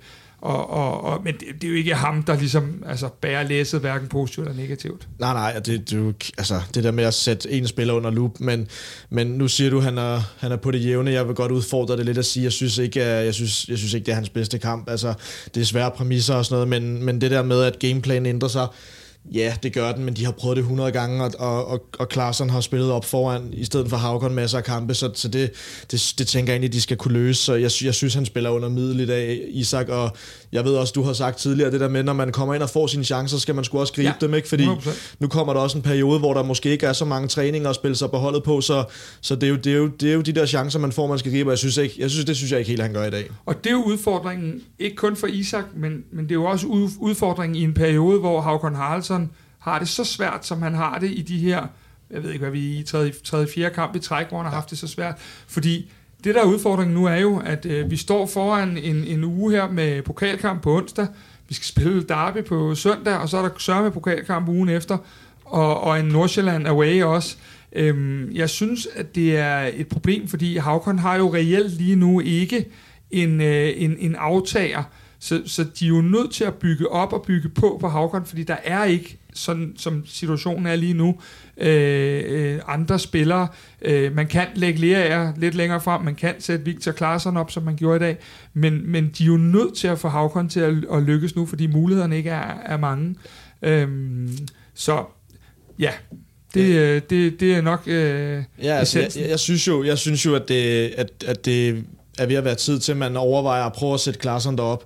og, og, og, men det, det er jo ikke ham, der ligesom altså, bærer læset hverken positivt eller negativt. Nej, nej, det, det, er jo, altså, det der med at sætte en spiller under loop, men, men nu siger du, at han er, han er på det jævne. Jeg vil godt udfordre det lidt at sige, jeg synes ikke, jeg synes, jeg synes ikke det er hans bedste kamp. Altså, det er svære præmisser og sådan noget, men, men det der med, at gameplanen ændrer sig, Ja, det gør den, men de har prøvet det 100 gange, og, og, og, og har spillet op foran, i stedet for Havgård masser af kampe, så, så det, det, det tænker jeg egentlig, de skal kunne løse. Så jeg, jeg synes, han spiller under middel i dag, Isak, og jeg ved også, du har sagt tidligere, det der med, når man kommer ind og får sine chancer, skal man sgu også gribe ja, dem, ikke? Fordi 100%. nu kommer der også en periode, hvor der måske ikke er så mange træninger at spille sig på holdet på, så, så det, er jo, det, er jo, det er jo de der chancer, man får, man skal gribe, og jeg synes, ikke, jeg synes det synes jeg ikke helt, han gør i dag. Og det er jo udfordringen, ikke kun for Isak, men, men det er jo også udfordringen i en periode, hvor Havkon Haraldsson har det så svært, som han har det i de her, jeg ved ikke, hvad vi er i tredje, tredje fjerde kamp i træk, hvor han har haft det så svært. Fordi det der er udfordringen nu er jo, at øh, vi står foran en, en uge her med pokalkamp på onsdag. Vi skal spille derby på søndag, og så er der sørge med pokalkamp ugen efter, og, og en Nordsjælland away også. Øhm, jeg synes, at det er et problem, fordi Havkon har jo reelt lige nu ikke en, øh, en, en aftager, så, så de er jo nødt til at bygge op og bygge på på Havkon, fordi der er ikke sådan som situationen er lige nu. Øh, øh, andre spillere, øh, man kan lægge Lea lidt længere frem, man kan sætte Victor Klaarsson op, som man gjorde i dag, men, men de er jo nødt til at få Havkon til at, at lykkes nu, fordi mulighederne ikke er, er mange. Øh, så ja, det, øh, det, det er nok øh, ja, altså, jeg, jeg, jeg, synes jo, jeg synes jo, at det, at, at det er ved at være tid til, at man overvejer at prøve at sætte Klaarsson derop.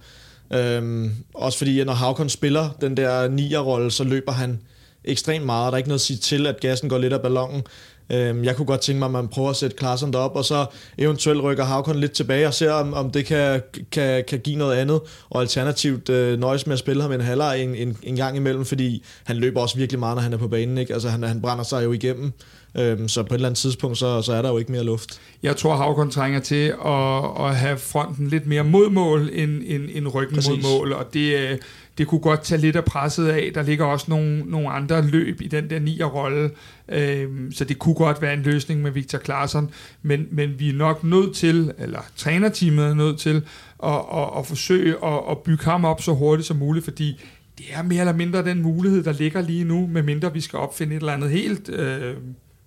Øhm, også fordi, når Havkon spiller den der nier-rolle, så løber han ekstremt meget. Der er ikke noget at sige til, at gassen går lidt af ballongen. Øhm, jeg kunne godt tænke mig, at man prøver at sætte Klaarsson derop, og så eventuelt rykker Havkon lidt tilbage og ser, om, om det kan, kan, kan give noget andet, og alternativt øh, nøjes med at spille ham en halvleg en, en, en gang imellem, fordi han løber også virkelig meget, når han er på banen. Ikke? Altså, han, han brænder sig jo igennem. Øhm, så på et eller andet tidspunkt, så, så er der jo ikke mere luft. Jeg tror, Havkon trænger til at, at have fronten lidt mere mod mål, end, end, end ryggen Præcis. mod mål, og det, øh, det kunne godt tage lidt af presset af. Der ligger også nogle, nogle andre løb i den der nier-rolle, øhm, så det kunne godt være en løsning med Victor Klaarsson, men, men vi er nok nødt til, eller trænerteamet er nødt til, at, at, at forsøge at, at bygge ham op så hurtigt som muligt, fordi det er mere eller mindre den mulighed, der ligger lige nu, medmindre vi skal opfinde et eller andet helt... Øh,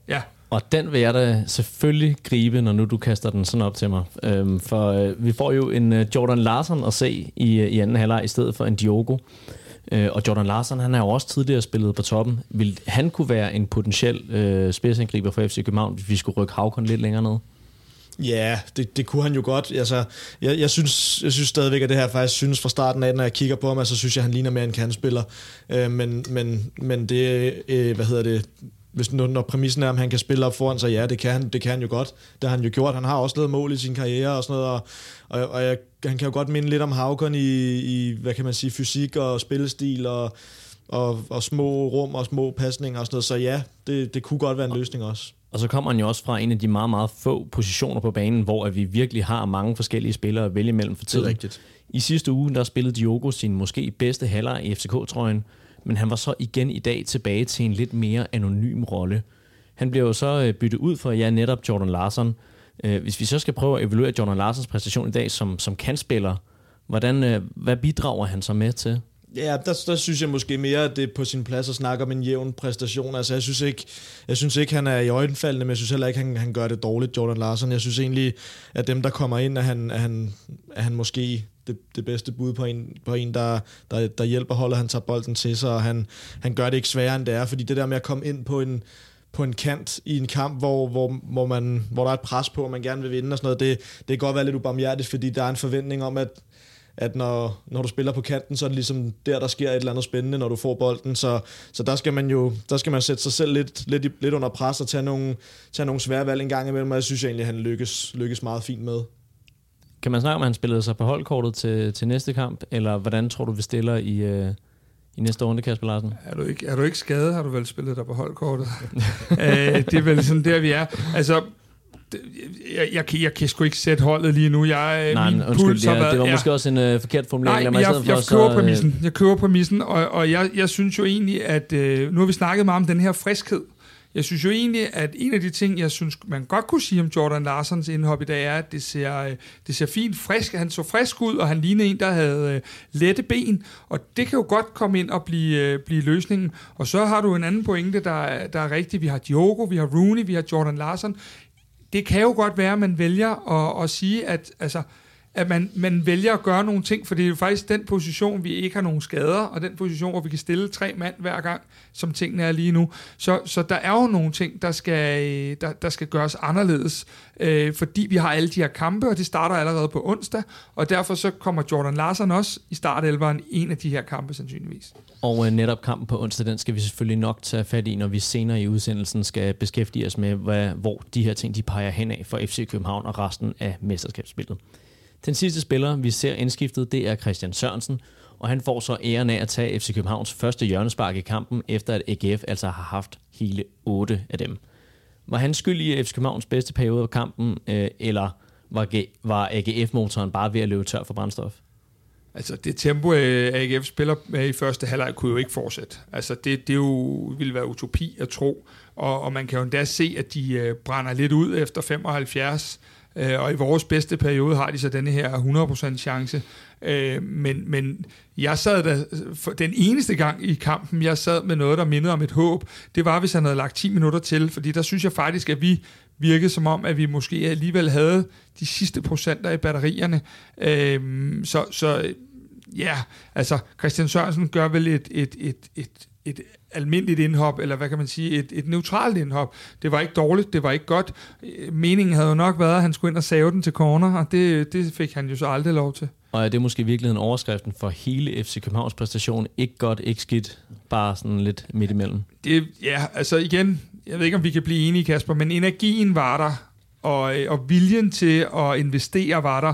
Ja. Og den vil jeg da selvfølgelig gribe, når nu du kaster den sådan op til mig. Øhm, for øh, vi får jo en øh, Jordan Larsen at se i, øh, i anden halvleg i stedet for en Diogo. Øh, og Jordan Larsen, han har jo også tidligere spillet på toppen. Vil han kunne være en potentiel øh, spidsangriber for FC København, hvis vi skulle rykke Havkon lidt længere ned? Ja, det, det kunne han jo godt. Altså, jeg, jeg, synes, jeg synes stadigvæk, at det her faktisk synes fra starten af, når jeg kigger på ham, så altså, synes jeg, at han ligner mere en kandspiller. Øh, men, men, men det, øh, hvad hedder det, hvis når, når præmissen er, om han kan spille op foran sig, ja, det kan han, det kan han jo godt. Det har han jo gjort. Han har også lavet mål i sin karriere og sådan noget, og, og, og jeg, han kan jo godt minde lidt om Havkon i, i, hvad kan man sige, fysik og spillestil og, og, og små rum og små pasninger og sådan noget. Så ja, det, det kunne godt være en løsning også. Og så kommer han jo også fra en af de meget, meget få positioner på banen, hvor at vi virkelig har mange forskellige spillere at vælge mellem for tiden. Det er rigtigt. I sidste uge, der spillede Diogo sin måske bedste halvleg i FCK-trøjen, men han var så igen i dag tilbage til en lidt mere anonym rolle. Han bliver jo så øh, byttet ud for, ja, netop Jordan Larsen. Øh, hvis vi så skal prøve at evaluere Jordan Larsens præstation i dag som, som kandspiller, hvordan, øh, hvad bidrager han så med til? Ja, der, der synes jeg måske mere, at det er på sin plads at snakke om en jævn præstation. Altså, jeg synes ikke, jeg synes ikke han er i øjenfaldende, men jeg synes heller ikke, han, han gør det dårligt, Jordan Larsen. Jeg synes egentlig, at dem, der kommer ind, at han, at han, at han måske det, det bedste bud på en, på en der, der, der hjælper holdet, han tager bolden til sig, og han, han gør det ikke sværere, end det er, fordi det der med at komme ind på en, på en kant i en kamp, hvor, hvor, hvor, man, hvor der er et pres på, og man gerne vil vinde og sådan noget, det, det kan godt være lidt ubarmhjertigt, fordi der er en forventning om, at, at når, når du spiller på kanten, så er det ligesom der, der sker et eller andet spændende, når du får bolden. Så, så der skal man jo der skal man sætte sig selv lidt, lidt, lidt under pres og tage nogle, tage nogle svære valg en gang imellem, og jeg synes egentlig, at han lykkes, lykkes meget fint med. Kan man snakke om, at han spillede sig på holdkortet til, til næste kamp, eller hvordan tror du, vi stiller i, øh, i næste runde, Kasper Larsen? Er du ikke, er du ikke skadet, har du vel spillet dig på holdkortet. Æh, *laughs* det er vel sådan der, vi er. Altså, jeg, jeg, jeg kan sgu ikke sætte holdet lige nu. Jeg, Nej, min undskyld, puls ja, været, det var ja. måske også en uh, forkert formulering. Nej, jeg, jeg, jeg, køber så, præmissen. Jeg køber præmissen, og, og jeg, jeg synes jo egentlig, at uh, nu har vi snakket meget om den her friskhed, jeg synes jo egentlig, at en af de ting, jeg synes, man godt kunne sige om Jordan Larsens indhop i dag, er, at det ser, øh, det ser fint frisk. Han så frisk ud, og han lignede en, der havde øh, lette ben, og det kan jo godt komme ind og blive, øh, blive løsningen. Og så har du en anden pointe, der, der er rigtig. Vi har Diogo, vi har Rooney, vi har Jordan Larsen. Det kan jo godt være, at man vælger at, at sige, at altså, at man, man vælger at gøre nogle ting, for det er jo faktisk den position, vi ikke har nogen skader, og den position, hvor vi kan stille tre mand hver gang, som tingene er lige nu. Så, så der er jo nogle ting, der skal, øh, der, der skal gøres anderledes, øh, fordi vi har alle de her kampe, og det starter allerede på onsdag, og derfor så kommer Jordan Larsen også i startelveren en af de her kampe sandsynligvis. Og øh, netop kampen på onsdag, den skal vi selvfølgelig nok tage fat i, når vi senere i udsendelsen skal beskæftige os med, hvad, hvor de her ting de peger hen af for FC København og resten af mesterskabsspillet. Den sidste spiller, vi ser indskiftet, det er Christian Sørensen, og han får så æren af at tage FC Københavns første hjørnespark i kampen, efter at AGF altså har haft hele otte af dem. Var han skyld i FC Københavns bedste periode af kampen, øh, eller var, var AGF-motoren bare ved at løbe tør for brændstof? Altså det tempo, øh, AGF spiller med i første halvleg, kunne jo ikke fortsætte. Altså det, det jo ville være utopi at tro. Og, og man kan jo endda se, at de øh, brænder lidt ud efter 75 Øh, og i vores bedste periode har de så denne her 100% chance. Øh, men, men jeg sad der, for den eneste gang i kampen, jeg sad med noget, der mindede om et håb, det var, hvis han havde lagt 10 minutter til, fordi der synes jeg faktisk, at vi virkede som om, at vi måske alligevel havde de sidste procenter i batterierne. Øh, så, så ja, altså Christian Sørensen gør vel et, et, et, et, et almindeligt indhop, eller hvad kan man sige, et, et neutralt indhop. Det var ikke dårligt, det var ikke godt. Meningen havde jo nok været, at han skulle ind og save den til corner, og det, det fik han jo så aldrig lov til. Og er det måske virkelig en overskriften for hele FC Københavns præstation? Ikke godt, ikke skidt, bare sådan lidt midt imellem. Det, ja, altså igen, jeg ved ikke, om vi kan blive enige, Kasper, men energien var der, og, og viljen til at investere var der,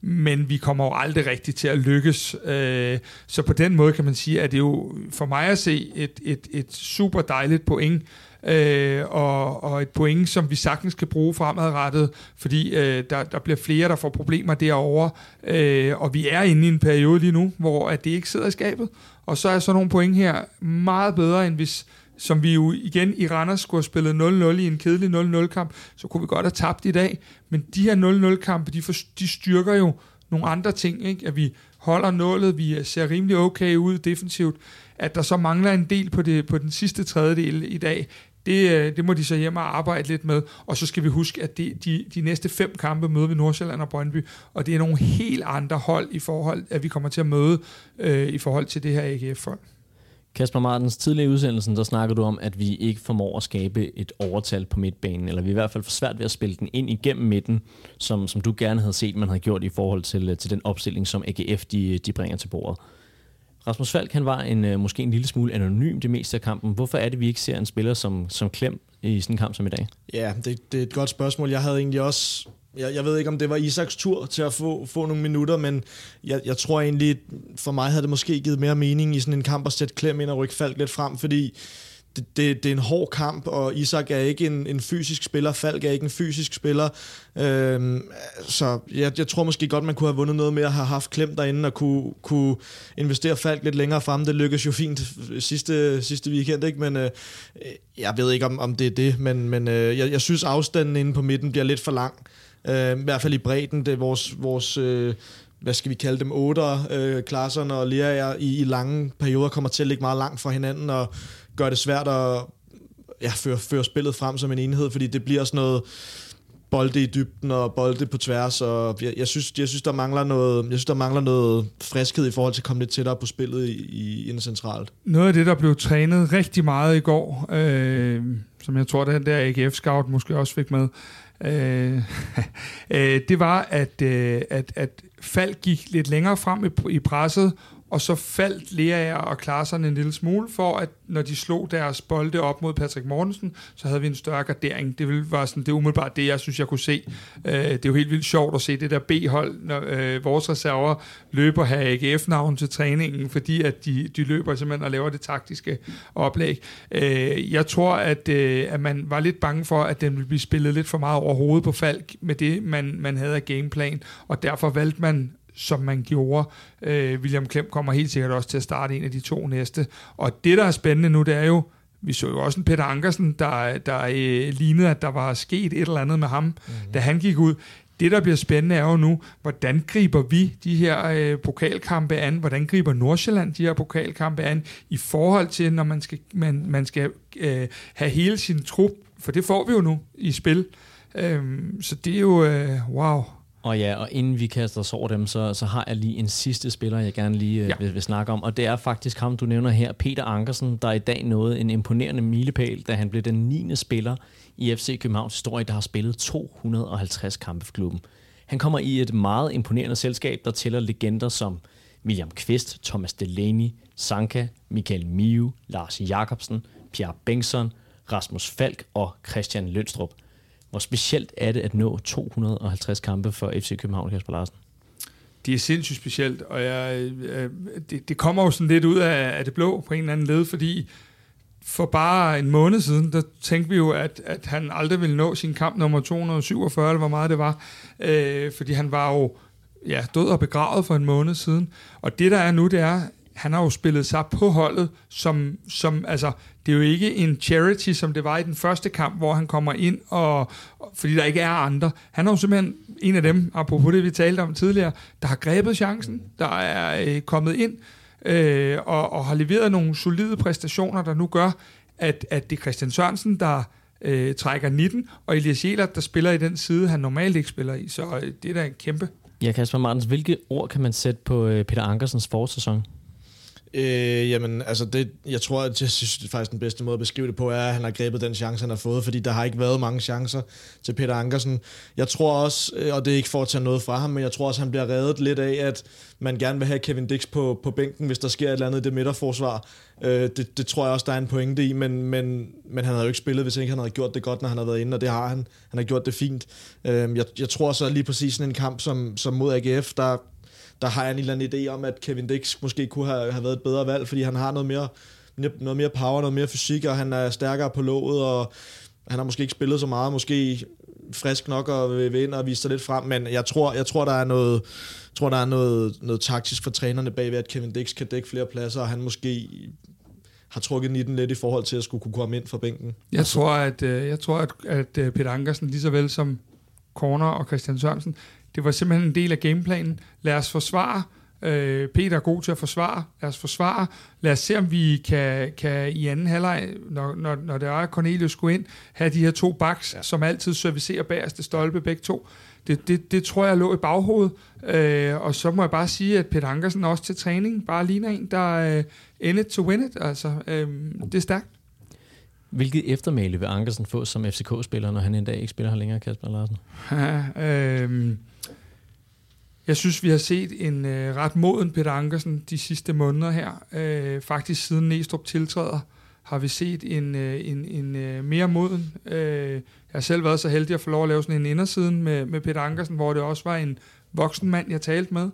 men vi kommer jo aldrig rigtigt til at lykkes. Øh, så på den måde kan man sige, at det jo for mig at se et, et, et super dejligt point, øh, og, og et point, som vi sagtens kan bruge fremadrettet, fordi øh, der, der bliver flere, der får problemer derovre, øh, og vi er inde i en periode lige nu, hvor at det ikke sidder i skabet, og så er sådan nogle point her meget bedre, end hvis som vi jo igen i Randers skulle have spillet 0-0 i en kedelig 0-0-kamp, så kunne vi godt have tabt i dag. Men de her 0-0-kampe, de, for, de styrker jo nogle andre ting, ikke? at vi holder nålet, vi ser rimelig okay ud defensivt, at der så mangler en del på, det, på den sidste tredjedel i dag, det, øh, det må de så hjem og arbejde lidt med. Og så skal vi huske, at de, de, de næste fem kampe møder vi Nordsjælland og Brøndby, og det er nogle helt andre hold i forhold, at vi kommer til at møde øh, i forhold til det her AGF-hold. Kasper Martens, tidligere i udsendelsen, der snakker du om, at vi ikke formår at skabe et overtal på midtbanen, eller vi er i hvert fald for svært ved at spille den ind igennem midten, som, som du gerne havde set, man havde gjort i forhold til, øh, til den opstilling, som AGF de, de bringer til bordet. Rasmus Falk, han var en, øh, måske en lille smule anonym det meste af kampen. Hvorfor er det, vi ikke ser en spiller som, som Klem i sådan en kamp som i dag? Ja, det, det er et godt spørgsmål. Jeg havde egentlig også jeg, jeg ved ikke, om det var Isaks tur til at få, få nogle minutter, men jeg, jeg tror egentlig, for mig havde det måske givet mere mening i sådan en kamp at sætte Klem ind og rykke Falk lidt frem, fordi det, det, det er en hård kamp, og Isak er ikke en, en fysisk spiller, Falk er ikke en fysisk spiller, øhm, så jeg, jeg tror måske godt, man kunne have vundet noget med at have haft Klem derinde og kunne, kunne investere Falk lidt længere frem. Det lykkedes jo fint sidste, sidste weekend, ikke? men øh, jeg ved ikke, om, om det er det, men, men øh, jeg, jeg synes, afstanden inde på midten bliver lidt for lang. Øh, Øh, I hvert fald i bredden. Det er vores, vores øh, hvad skal vi kalde dem, otter, øh, klasserne og lærer i, i lange perioder kommer til at ligge meget langt fra hinanden og gør det svært at ja, føre, føre spillet frem som en enhed, fordi det bliver sådan noget bolde i dybden og bolde på tværs, og jeg, jeg, synes, jeg synes, der mangler noget, jeg synes, der mangler noget friskhed i forhold til at komme lidt tættere på spillet i, i, i centralt. Noget af det, der blev trænet rigtig meget i går, øh, som jeg tror, den der AGF-scout måske også fik med, øh, *laughs* øh, det var, at, øh, at, at Falk gik lidt længere frem i, i presset, og så faldt Lea og Klarserne en lille smule, for at når de slog deres bolde op mod Patrick Mortensen, så havde vi en større gardering. Det var sådan, det er umiddelbart det, jeg synes, jeg kunne se. Øh, det er jo helt vildt sjovt at se det der B-hold, når øh, vores reserver løber her AGF-navn til træningen, fordi at de, de løber simpelthen og laver det taktiske oplæg. Øh, jeg tror, at, øh, at man var lidt bange for, at den ville blive spillet lidt for meget over hovedet på Falk med det, man, man havde af gameplan, og derfor valgte man som man gjorde. Øh, William Klem kommer helt sikkert også til at starte en af de to næste. Og det, der er spændende nu, det er jo, vi så jo også en Peter Ankersen, der, der øh, lignede, at der var sket et eller andet med ham, mm-hmm. da han gik ud. Det, der bliver spændende, er jo nu, hvordan griber vi de her øh, pokalkampe an? Hvordan griber Nordsjælland de her pokalkampe an? I forhold til, når man skal, man, man skal øh, have hele sin trup, for det får vi jo nu i spil. Øhm, så det er jo, øh, wow, og ja, og inden vi kaster os over dem, så, så har jeg lige en sidste spiller, jeg gerne lige øh, ja. vil, vil snakke om, og det er faktisk ham, du nævner her, Peter Ankersen, der i dag nåede en imponerende milepæl, da han blev den 9. spiller i FC Københavns historie, der har spillet 250 kampe for klubben. Han kommer i et meget imponerende selskab, der tæller legender som William Kvist, Thomas Delaney, Sanka, Michael Miu, Lars Jakobsen, Pierre Bengtsson, Rasmus Falk og Christian Lønstrup – hvor specielt er det at nå 250 kampe for FC København, Kasper Larsen? Det er sindssygt specielt, og jeg, øh, øh, det, det kommer jo sådan lidt ud af, af det blå på en eller anden led, fordi for bare en måned siden, der tænkte vi jo, at, at han aldrig ville nå sin kamp nummer 247, eller hvor meget det var, øh, fordi han var jo ja, død og begravet for en måned siden. Og det der er nu, det er, han har jo spillet sig på holdet, som, som altså, det er jo ikke en charity, som det var i den første kamp, hvor han kommer ind, og, fordi der ikke er andre. Han er jo simpelthen en af dem, apropos det, vi talte om tidligere, der har grebet chancen, der er øh, kommet ind, øh, og, og har leveret nogle solide præstationer, der nu gør, at, at det er Christian Sørensen, der øh, trækker 19, og Elias Jelert, der spiller i den side, han normalt ikke spiller i. Så øh, det er da en kæmpe. Ja, Kasper Martens, hvilke ord kan man sætte på øh, Peter Ankersens forårssæson? Øh, jamen, altså det, jeg tror, at jeg synes det faktisk den bedste måde at beskrive det på, er, at han har grebet den chance, han har fået, fordi der har ikke været mange chancer til Peter Ankersen. Jeg tror også, øh, og det er ikke for at tage noget fra ham, men jeg tror også, han bliver reddet lidt af, at man gerne vil have Kevin Dix på, på bænken, hvis der sker et eller andet i det midterforsvar. Øh, det, det tror jeg også, der er en pointe i, men, men, men han havde jo ikke spillet, hvis ikke han havde gjort det godt, når han har været inde, og det har han. Han har gjort det fint. Øh, jeg, jeg tror så lige præcis sådan en kamp som, som mod AGF, der der har jeg en eller anden idé om, at Kevin Dix måske kunne have, have været et bedre valg, fordi han har noget mere, noget mere power, noget mere fysik, og han er stærkere på låget, og han har måske ikke spillet så meget, måske frisk nok og vil ind og vise sig lidt frem, men jeg tror, jeg tror der er noget, tror, der er noget, noget taktisk for trænerne bagved, at Kevin Dix kan dække flere pladser, og han måske har trukket i den lidt i forhold til at skulle kunne komme ind fra bænken. Jeg tror, at, øh, jeg tror, at, at øh, Peter Ankersen, lige så vel som Corner og Christian Sørensen, det var simpelthen en del af gameplanen. Lad os forsvare. Øh, Peter er god til at forsvare. Lad os forsvare. Lad os se, om vi kan, kan i anden halvleg, når, når, når der er Cornelius gå ind, have de her to backs, ja. som altid servicerer bagerste stolpe begge to. Det, det, det tror jeg lå i baghovedet. Øh, og så må jeg bare sige, at Peter Ankersen også til træning bare ligner en, der in it to win it. Altså, øh, det er stærkt. Hvilket eftermæle vil Ankersen få som FCK-spiller, når han en dag ikke spiller her længere, Kasper Larsen? Ja, *laughs* øh, jeg synes, vi har set en øh, ret moden Peter Ankersen de sidste måneder her. Øh, faktisk siden Næstrup tiltræder, har vi set en, øh, en, en øh, mere moden. Øh, jeg har selv været så heldig at få lov at lave sådan en indersiden med, med Peter Ankersen, hvor det også var en voksen mand, jeg talte med.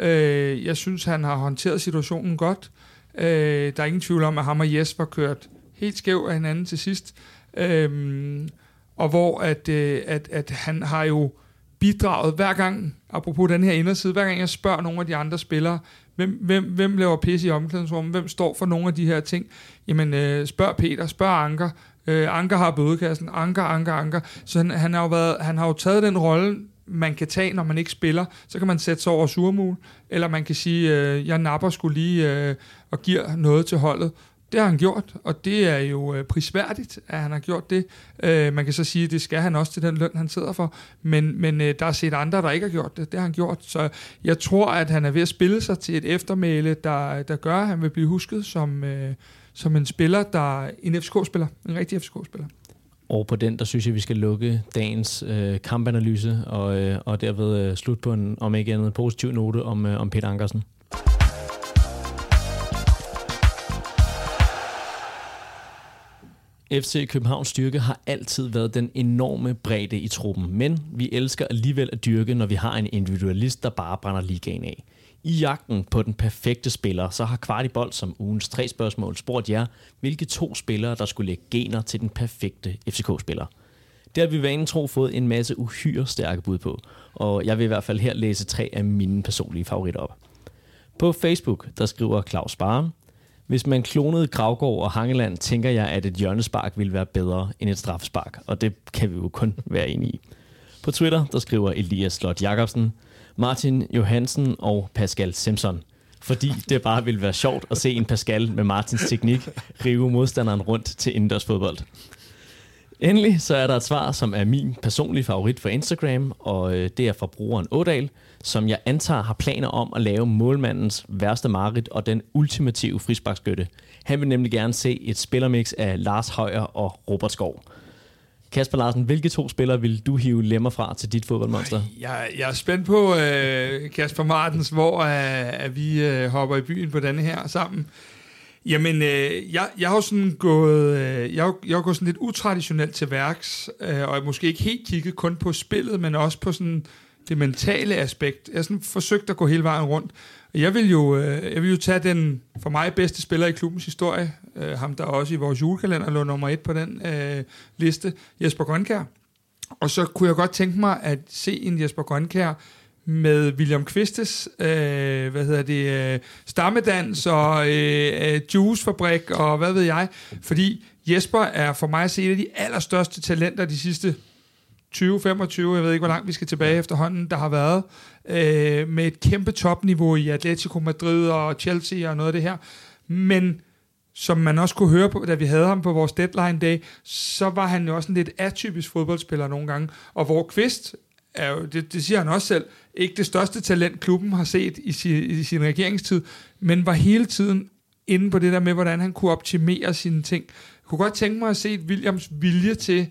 Øh, jeg synes, han har håndteret situationen godt. Øh, der er ingen tvivl om, at ham og Jesper kørt helt skæv af hinanden til sidst. Øh, og hvor at, øh, at, at han har jo bidraget hver gang, apropos den her inderside, hver gang jeg spørger nogle af de andre spillere, hvem, hvem, hvem laver pisse i omklædningsrummet, hvem står for nogle af de her ting, jamen øh, spørg Peter, spørg Anker, øh, Anker har bødekassen, Anker, Anker, Anker, så han, han, har jo været, han har jo taget den rolle, man kan tage, når man ikke spiller, så kan man sætte sig over surmul, eller man kan sige, øh, jeg napper skulle lige øh, og giver noget til holdet. Det har han gjort, og det er jo øh, prisværdigt, at han har gjort det. Øh, man kan så sige, at det skal han også til den løn, han sidder for, men, men øh, der er set andre, der ikke har gjort det. Det har han gjort, så jeg tror, at han er ved at spille sig til et eftermæle, der, der gør, at han vil blive husket som, øh, som en spiller, der en FCK-spiller, en rigtig FCK-spiller. Og på den, der synes jeg, vi skal lukke dagens øh, kampanalyse, og, øh, og derved øh, slut på en, om ikke andet, positiv note om, øh, om Peter Ankersen. FC Københavns styrke har altid været den enorme bredde i truppen, men vi elsker alligevel at dyrke, når vi har en individualist, der bare brænder ligaen af. I jagten på den perfekte spiller, så har Kvartibold som ugens tre spørgsmål spurgt jer, hvilke to spillere, der skulle lægge gener til den perfekte FCK-spiller. Det har vi vanen tro fået en masse uhyre stærke bud på, og jeg vil i hvert fald her læse tre af mine personlige favoritter op. På Facebook, der skriver Claus Bare, hvis man klonede Gravgaard og Hangeland, tænker jeg, at et hjørnespark ville være bedre end et straffespark, og det kan vi jo kun være enige i. På Twitter, der skriver Elias Slot Jacobsen, Martin Johansen og Pascal Simpson. Fordi det bare ville være sjovt at se en Pascal med Martins teknik rive modstanderen rundt til indendørsfodbold. Endelig så er der et svar, som er min personlige favorit for Instagram, og øh, det er fra brugeren Ådal, som jeg antager har planer om at lave målmandens værste marit og den ultimative frisbakskytte. Han vil nemlig gerne se et spillermix af Lars Højer og Robert Skov. Kasper Larsen, hvilke to spillere vil du hive lemmer fra til dit fodboldmonster? Jeg, jeg er spændt på, øh, Kasper Martens, hvor øh, at vi øh, hopper i byen på denne her sammen. Jamen, øh, jeg, jeg har sådan gået, øh, jeg, jeg har gået sådan lidt utraditionelt til værks, øh, og måske ikke helt kigget kun på spillet, men også på sådan det mentale aspekt. Jeg har sådan forsøgt at gå hele vejen rundt. Jeg vil jo, øh, jeg vil jo tage den for mig bedste spiller i klubbens historie, øh, ham der også i vores julekalender lå nummer et på den øh, liste, Jesper Grønkær. Og så kunne jeg godt tænke mig at se en Jesper Grønkær med William Kvistes, øh, hvad hedder det, øh, stammedans og øh, øh, juicefabrik og hvad ved jeg. Fordi Jesper er for mig at se et af de allerstørste talenter de sidste 20-25, jeg ved ikke, hvor langt vi skal tilbage efterhånden, der har været øh, med et kæmpe topniveau i Atletico Madrid og Chelsea og noget af det her. Men som man også kunne høre på, da vi havde ham på vores deadline day, så var han jo også en lidt atypisk fodboldspiller nogle gange. Og hvor Kvist er jo, det, det siger han også selv, ikke det største talent, klubben har set i sin, i sin regeringstid, men var hele tiden inde på det der med, hvordan han kunne optimere sine ting. Jeg kunne godt tænke mig at se Williams vilje til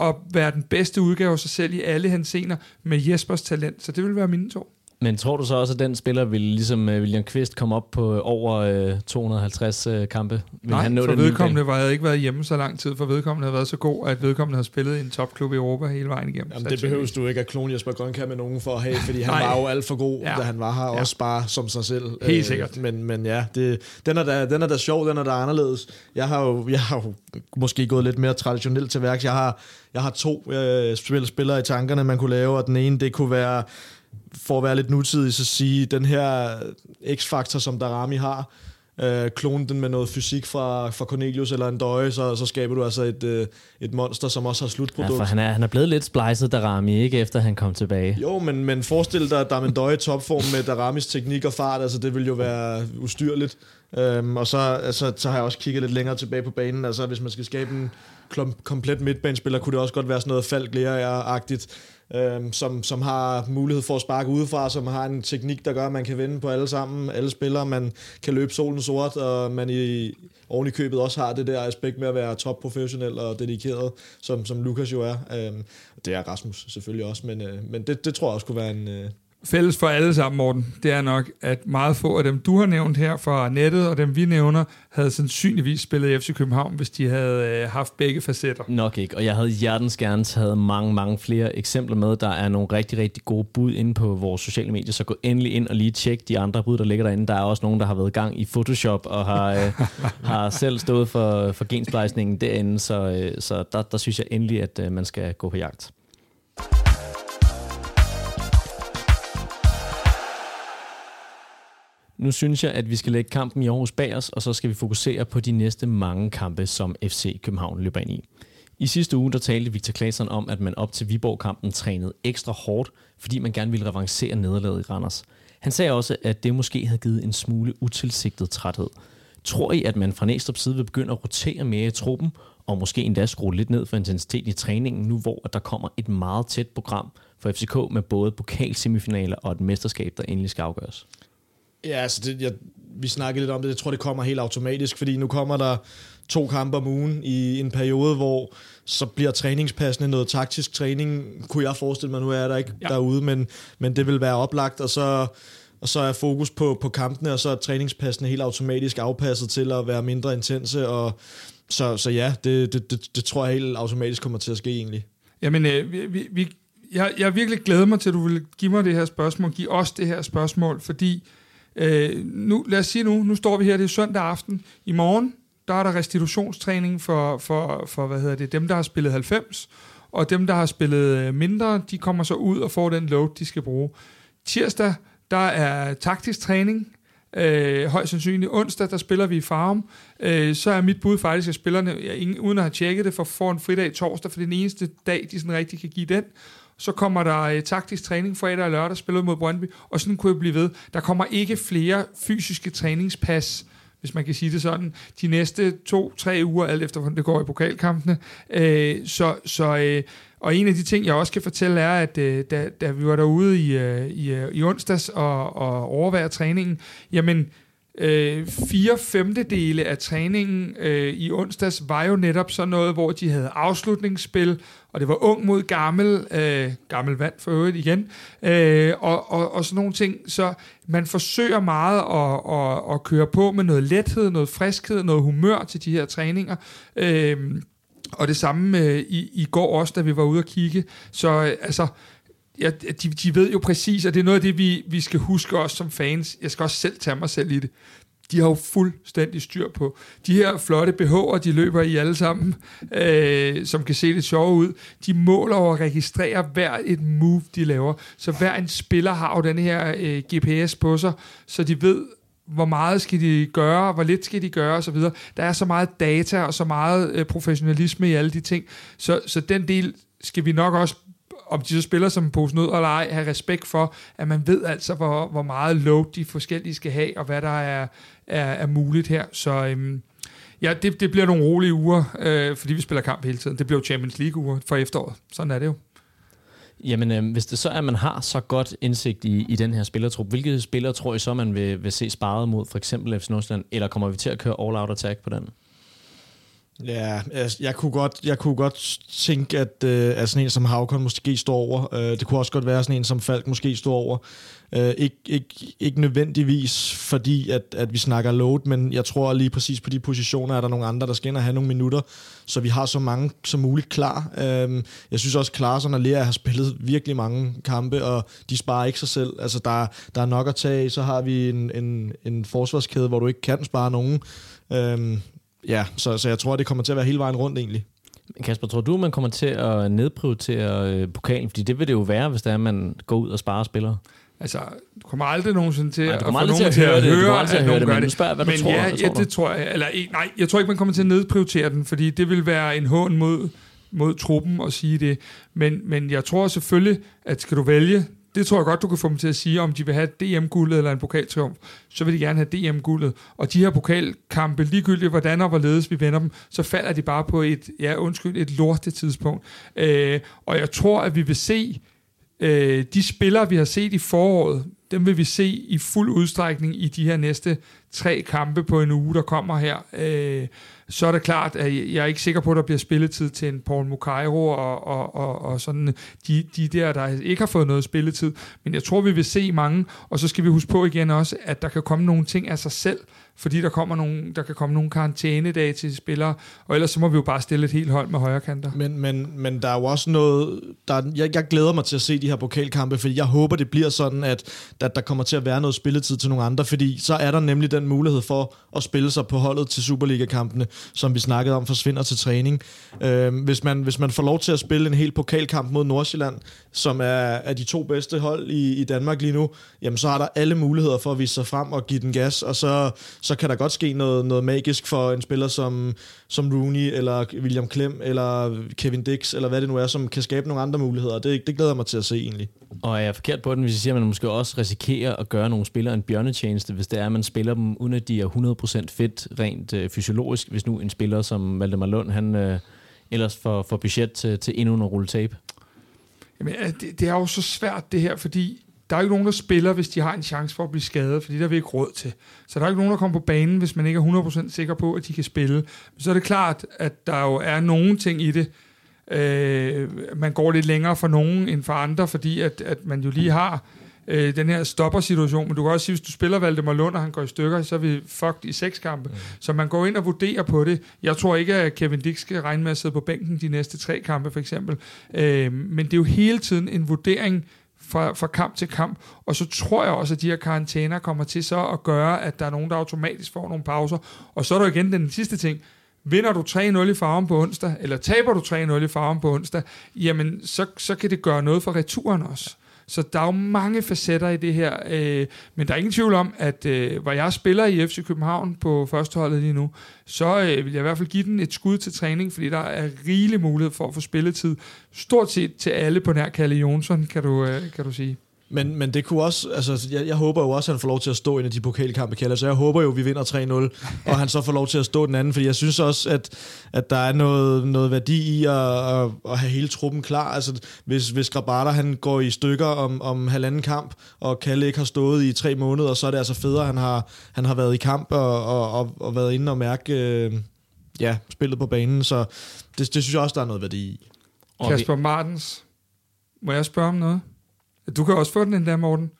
at være den bedste udgave af sig selv i alle hensener med Jespers talent. Så det vil være mine to. Men tror du så også, at den spiller vil ligesom uh, William Kvist komme op på over uh, 250 uh, kampe? Vil Nej, han nå for den vedkommende var jeg ikke været hjemme så lang tid, for vedkommende har været så god, at vedkommende har spillet i en topklub i Europa hele vejen igennem. Jamen, det behøves du ikke at klone Jesper Grønkær med nogen for at have, fordi han var jo alt for god, Ja. da han var her, Ja. også bare som sig selv. Helt sikkert. Men, men ja, det, den, er da, den er da sjov, den er da anderledes. Jeg har jo, jeg har jo måske gået lidt mere traditionelt til værks. Jeg har, jeg har to øh, spil- spillere i tankerne, man kunne lave, og den ene, det kunne være, for at være lidt nutidig, så sige, den her x-faktor, som Darami har, øh, klone den med noget fysik fra, fra Cornelius eller en døje, så, så skaber du altså et, øh, et monster, som også har Ja, slutprodukt. for han er, han er blevet lidt splicet, Darami, ikke efter han kom tilbage. Jo, men, men forestil dig, at der er en døje topform med Daramis teknik og fart, altså det vil jo være ustyrligt. Øhm, og så, altså, så har jeg også kigget lidt længere tilbage på banen, altså hvis man skal skabe en komplet midtbanespiller, kunne det også godt være sådan noget Falk agtigt øhm, som, som har mulighed for at sparke udefra, som har en teknik, der gør, at man kan vinde på alle sammen, alle spillere, man kan løbe solen sort, og man i, oven i købet også har det der aspekt med at være topprofessionel og dedikeret, som, som Lukas jo er. Øh, det er Rasmus selvfølgelig også, men, øh, men det, det tror jeg også kunne være en... Øh, Fælles for alle sammen, Morten, det er nok, at meget få af dem, du har nævnt her fra nettet, og dem vi nævner, havde sandsynligvis spillet i FC København, hvis de havde øh, haft begge facetter. Nok ikke, og jeg havde hjertens gerne taget mange, mange flere eksempler med. Der er nogle rigtig, rigtig gode bud inde på vores sociale medier, så gå endelig ind og lige tjek de andre bud, der ligger derinde. Der er også nogen, der har været i gang i Photoshop og har, øh, *laughs* har selv stået for, for gensplejsningen derinde, så, øh, så der, der synes jeg endelig, at øh, man skal gå på jagt. Nu synes jeg, at vi skal lægge kampen i Aarhus bag os, og så skal vi fokusere på de næste mange kampe, som FC København løber ind i. I sidste uge der talte Victor Claesson om, at man op til Viborg-kampen trænede ekstra hårdt, fordi man gerne ville revancere nederlaget i Randers. Han sagde også, at det måske havde givet en smule utilsigtet træthed. Tror I, at man fra Næstrup side vil begynde at rotere mere i truppen, og måske endda skrue lidt ned for intensiteten i træningen, nu hvor at der kommer et meget tæt program for FCK med både pokalsemifinaler og et mesterskab, der endelig skal afgøres? Ja, altså det, jeg, vi snakkede lidt om det. Jeg tror, det kommer helt automatisk, fordi nu kommer der to kampe om ugen i en periode, hvor så bliver træningspassende noget taktisk træning, kunne jeg forestille mig. Nu er der ikke Ja. derude, men, men det vil være oplagt, og så, og så er fokus på, på kampene, og så er træningspassene helt automatisk afpasset til at være mindre intense, og så, så ja, det, det, det, det tror jeg helt automatisk kommer til at ske egentlig. Jamen, øh, vi, vi, vi, jeg, jeg virkelig glæder mig til, at du vil give mig det her spørgsmål, give os det her spørgsmål, fordi øh, nu, lad os sige nu, nu står vi her, det er søndag aften. I morgen, der er der restitutionstræning for, for, for hvad hedder det, dem, der har spillet 90, og dem, der har spillet øh, mindre, de kommer så ud og får den load, de skal bruge. Tirsdag, der er taktisk træning, Øh, højst sandsynligt onsdag, der spiller vi i Farum. Øh, så er mit bud faktisk, at spillerne, jeg, ingen, uden at have tjekket det, for får en fridag torsdag, for det er den eneste dag, de sådan rigtig kan give den. Så kommer der øh, taktisk træning fredag og lørdag, spiller mod Brøndby, og sådan kunne jeg blive ved. Der kommer ikke flere fysiske træningspas, hvis man kan sige det sådan, de næste to-tre uger, alt efter hvordan det går i pokalkampene. Øh, så, så, øh, og en af de ting, jeg også kan fortælle, er, at øh, da, da vi var derude i, øh, i, øh, i onsdags og, og overvære træningen, jamen, øh, fire femtedele af træningen øh, i onsdags var jo netop sådan noget, hvor de havde afslutningsspil, og det var ung mod gammel, øh, gammel vand for øvrigt igen, øh, og, og, og sådan nogle ting. Så man forsøger meget at, at, at køre på med noget lethed, noget friskhed, noget humør til de her træninger. Øh, og det samme øh, i, i går også, da vi var ude at kigge. Så øh, altså, ja, de, de ved jo præcis, og det er noget af det, vi, vi skal huske også som fans. Jeg skal også selv tage mig selv i det de har jo fuldstændig styr på. De her flotte BH'er, de løber i alle sammen, øh, som kan se lidt sjove ud, de måler og registrerer hver et move, de laver. Så hver en spiller har jo den her øh, GPS på sig, så de ved, hvor meget skal de gøre, hvor lidt skal de gøre osv. Der er så meget data og så meget øh, professionalisme i alle de ting, så, så den del skal vi nok også om de så spiller som pose nød eller ej, have respekt for, at man ved altså, hvor, hvor meget load de forskellige skal have, og hvad der er, er, er muligt her. Så øhm, ja, det, det bliver nogle rolige uger, øh, fordi vi spiller kamp hele tiden. Det bliver jo Champions League-uger for efteråret. Sådan er det jo. Jamen, øh, hvis det så er, at man har så godt indsigt i, i den her spillertrup, hvilke spillere tror I så, man vil, vil se sparet mod for eksempel FC Nordsjælland, eller kommer vi til at køre all-out attack på den? Ja, jeg, jeg, kunne godt, jeg kunne godt tænke, at, øh, at sådan en som Havkon måske står over. Øh, det kunne også godt være sådan en som Falk måske står over. Øh, ikke, ikke, ikke nødvendigvis fordi, at, at vi snakker load, men jeg tror lige præcis på de positioner, er der nogle andre, der skal ind og have nogle minutter, så vi har så mange som muligt klar. Øh, jeg synes også, Klaarsson og Lea har spillet virkelig mange kampe, og de sparer ikke sig selv. Altså, der, der er nok at tage Så har vi en, en, en forsvarskæde, hvor du ikke kan spare nogen. Øh, ja, så, så jeg tror, det kommer til at være hele vejen rundt egentlig. Kasper, tror du, man kommer til at nedprioritere øh, pokalen? Fordi det vil det jo være, hvis det er, at man går ud og sparer spillere. Altså, du kommer aldrig nogensinde til nej, at få nogen til at, til at høre, at, at, nogen gør det. Men spørger, hvad men du tror. Ja, tror ja, du? det tror jeg. Eller, nej, jeg tror ikke, man kommer til at nedprioritere den, fordi det vil være en hån mod, mod truppen at sige det. Men, men jeg tror selvfølgelig, at skal du vælge, det tror jeg godt, du kan få dem til at sige, om de vil have DM-guldet eller en pokaltriumf, så vil de gerne have DM-guldet. Og de her pokalkampe, ligegyldigt hvordan og hvorledes vi vender dem, så falder de bare på et, ja undskyld, et lortet tidspunkt. Øh, og jeg tror, at vi vil se øh, de spillere, vi har set i foråret, dem vil vi se i fuld udstrækning i de her næste tre kampe på en uge, der kommer her. Øh, så er det klart, at jeg er ikke sikker på, at der bliver spilletid til en Paul Mukairo og, og, og, og sådan øh, de, de der, der ikke har fået noget spilletid. Men jeg tror, vi vil se mange, og så skal vi huske på igen også, at der kan komme nogle ting af sig selv, fordi der, kommer nogle, der kan komme nogle karantænedage til spillere, og ellers så må vi jo bare stille et helt hold med højre kanter. Men, men, men der er jo også noget... Der, jeg, jeg glæder mig til at se de her pokalkampe, fordi jeg håber, det bliver sådan, at, at der kommer til at være noget spilletid til nogle andre, fordi så er der nemlig den mulighed for at spille sig på holdet til Superliga-kampene, som vi snakkede om, forsvinder til træning. Øh, hvis, man, hvis man får lov til at spille en hel pokalkamp mod Nordsjælland, som er, er de to bedste hold i, i Danmark lige nu, jamen så har der alle muligheder for at vise sig frem og give den gas, og så, så kan der godt ske noget, noget magisk for en spiller som, som Rooney, eller William Klem, eller Kevin Dix, eller hvad det nu er, som kan skabe nogle andre muligheder. Det, det glæder jeg mig til at se egentlig. Og er jeg forkert på den, hvis jeg siger, at man måske også risikerer at gøre nogle spillere en bjørnetjeneste, hvis det er, at man spiller dem, uden at de er 100% fedt rent øh, fysiologisk, hvis nu en spiller som Valdemar Lund, han øh, ellers får, får budget til, til endnu en rulle tape? Jamen, øh, det, det er jo så svært det her, fordi der er ikke nogen, der spiller, hvis de har en chance for at blive skadet, fordi der er vi ikke råd til. Så der er ikke nogen, der kommer på banen, hvis man ikke er 100% sikker på, at de kan spille. Men så er det klart, at der jo er nogen ting i det. Øh, man går lidt længere for nogen end for andre, fordi at, at man jo lige har øh, den her stopper-situation. Men du kan også sige, hvis du spiller Valdemar Lund, og han går i stykker, så er vi fucked i seks kampe. Mm. Så man går ind og vurderer på det. Jeg tror ikke, at Kevin Dix skal regne med at sidde på bænken de næste tre kampe, for eksempel. Øh, men det er jo hele tiden en vurdering, fra, fra kamp til kamp. Og så tror jeg også, at de her karantæner kommer til så at gøre, at der er nogen, der automatisk får nogle pauser. Og så er der igen den sidste ting. Vinder du 3-0 i farven på onsdag, eller taber du 3-0 i farven på onsdag, jamen så, så kan det gøre noget for returen også. Så der er jo mange facetter i det her, øh, men der er ingen tvivl om, at øh, hvor jeg spiller i FC København på førsteholdet lige nu, så øh, vil jeg i hvert fald give den et skud til træning, fordi der er rigelig mulighed for at få spilletid. Stort set til alle på nær Kalle Jonsson, kan du, øh, kan du sige. Men, men det kunne også, altså jeg, jeg håber jo også, at han får lov til at stå i de pokalkampe, Kjell. Så jeg håber jo, at vi vinder 3-0, *laughs* og han så får lov til at stå den anden, fordi jeg synes også, at, at der er noget, noget værdi i at, at, at have hele truppen klar. Altså hvis, hvis Grabata han går i stykker om, om halvanden kamp, og Kalle ikke har stået i tre måneder, så er det altså federe, at han har, han har været i kamp og, og, og, og været inde og mærke øh, ja, spillet på banen, så det, det synes jeg også, der er noget værdi i. Kasper Martens, må jeg spørge om noget? Du kan også få den endda, Morten.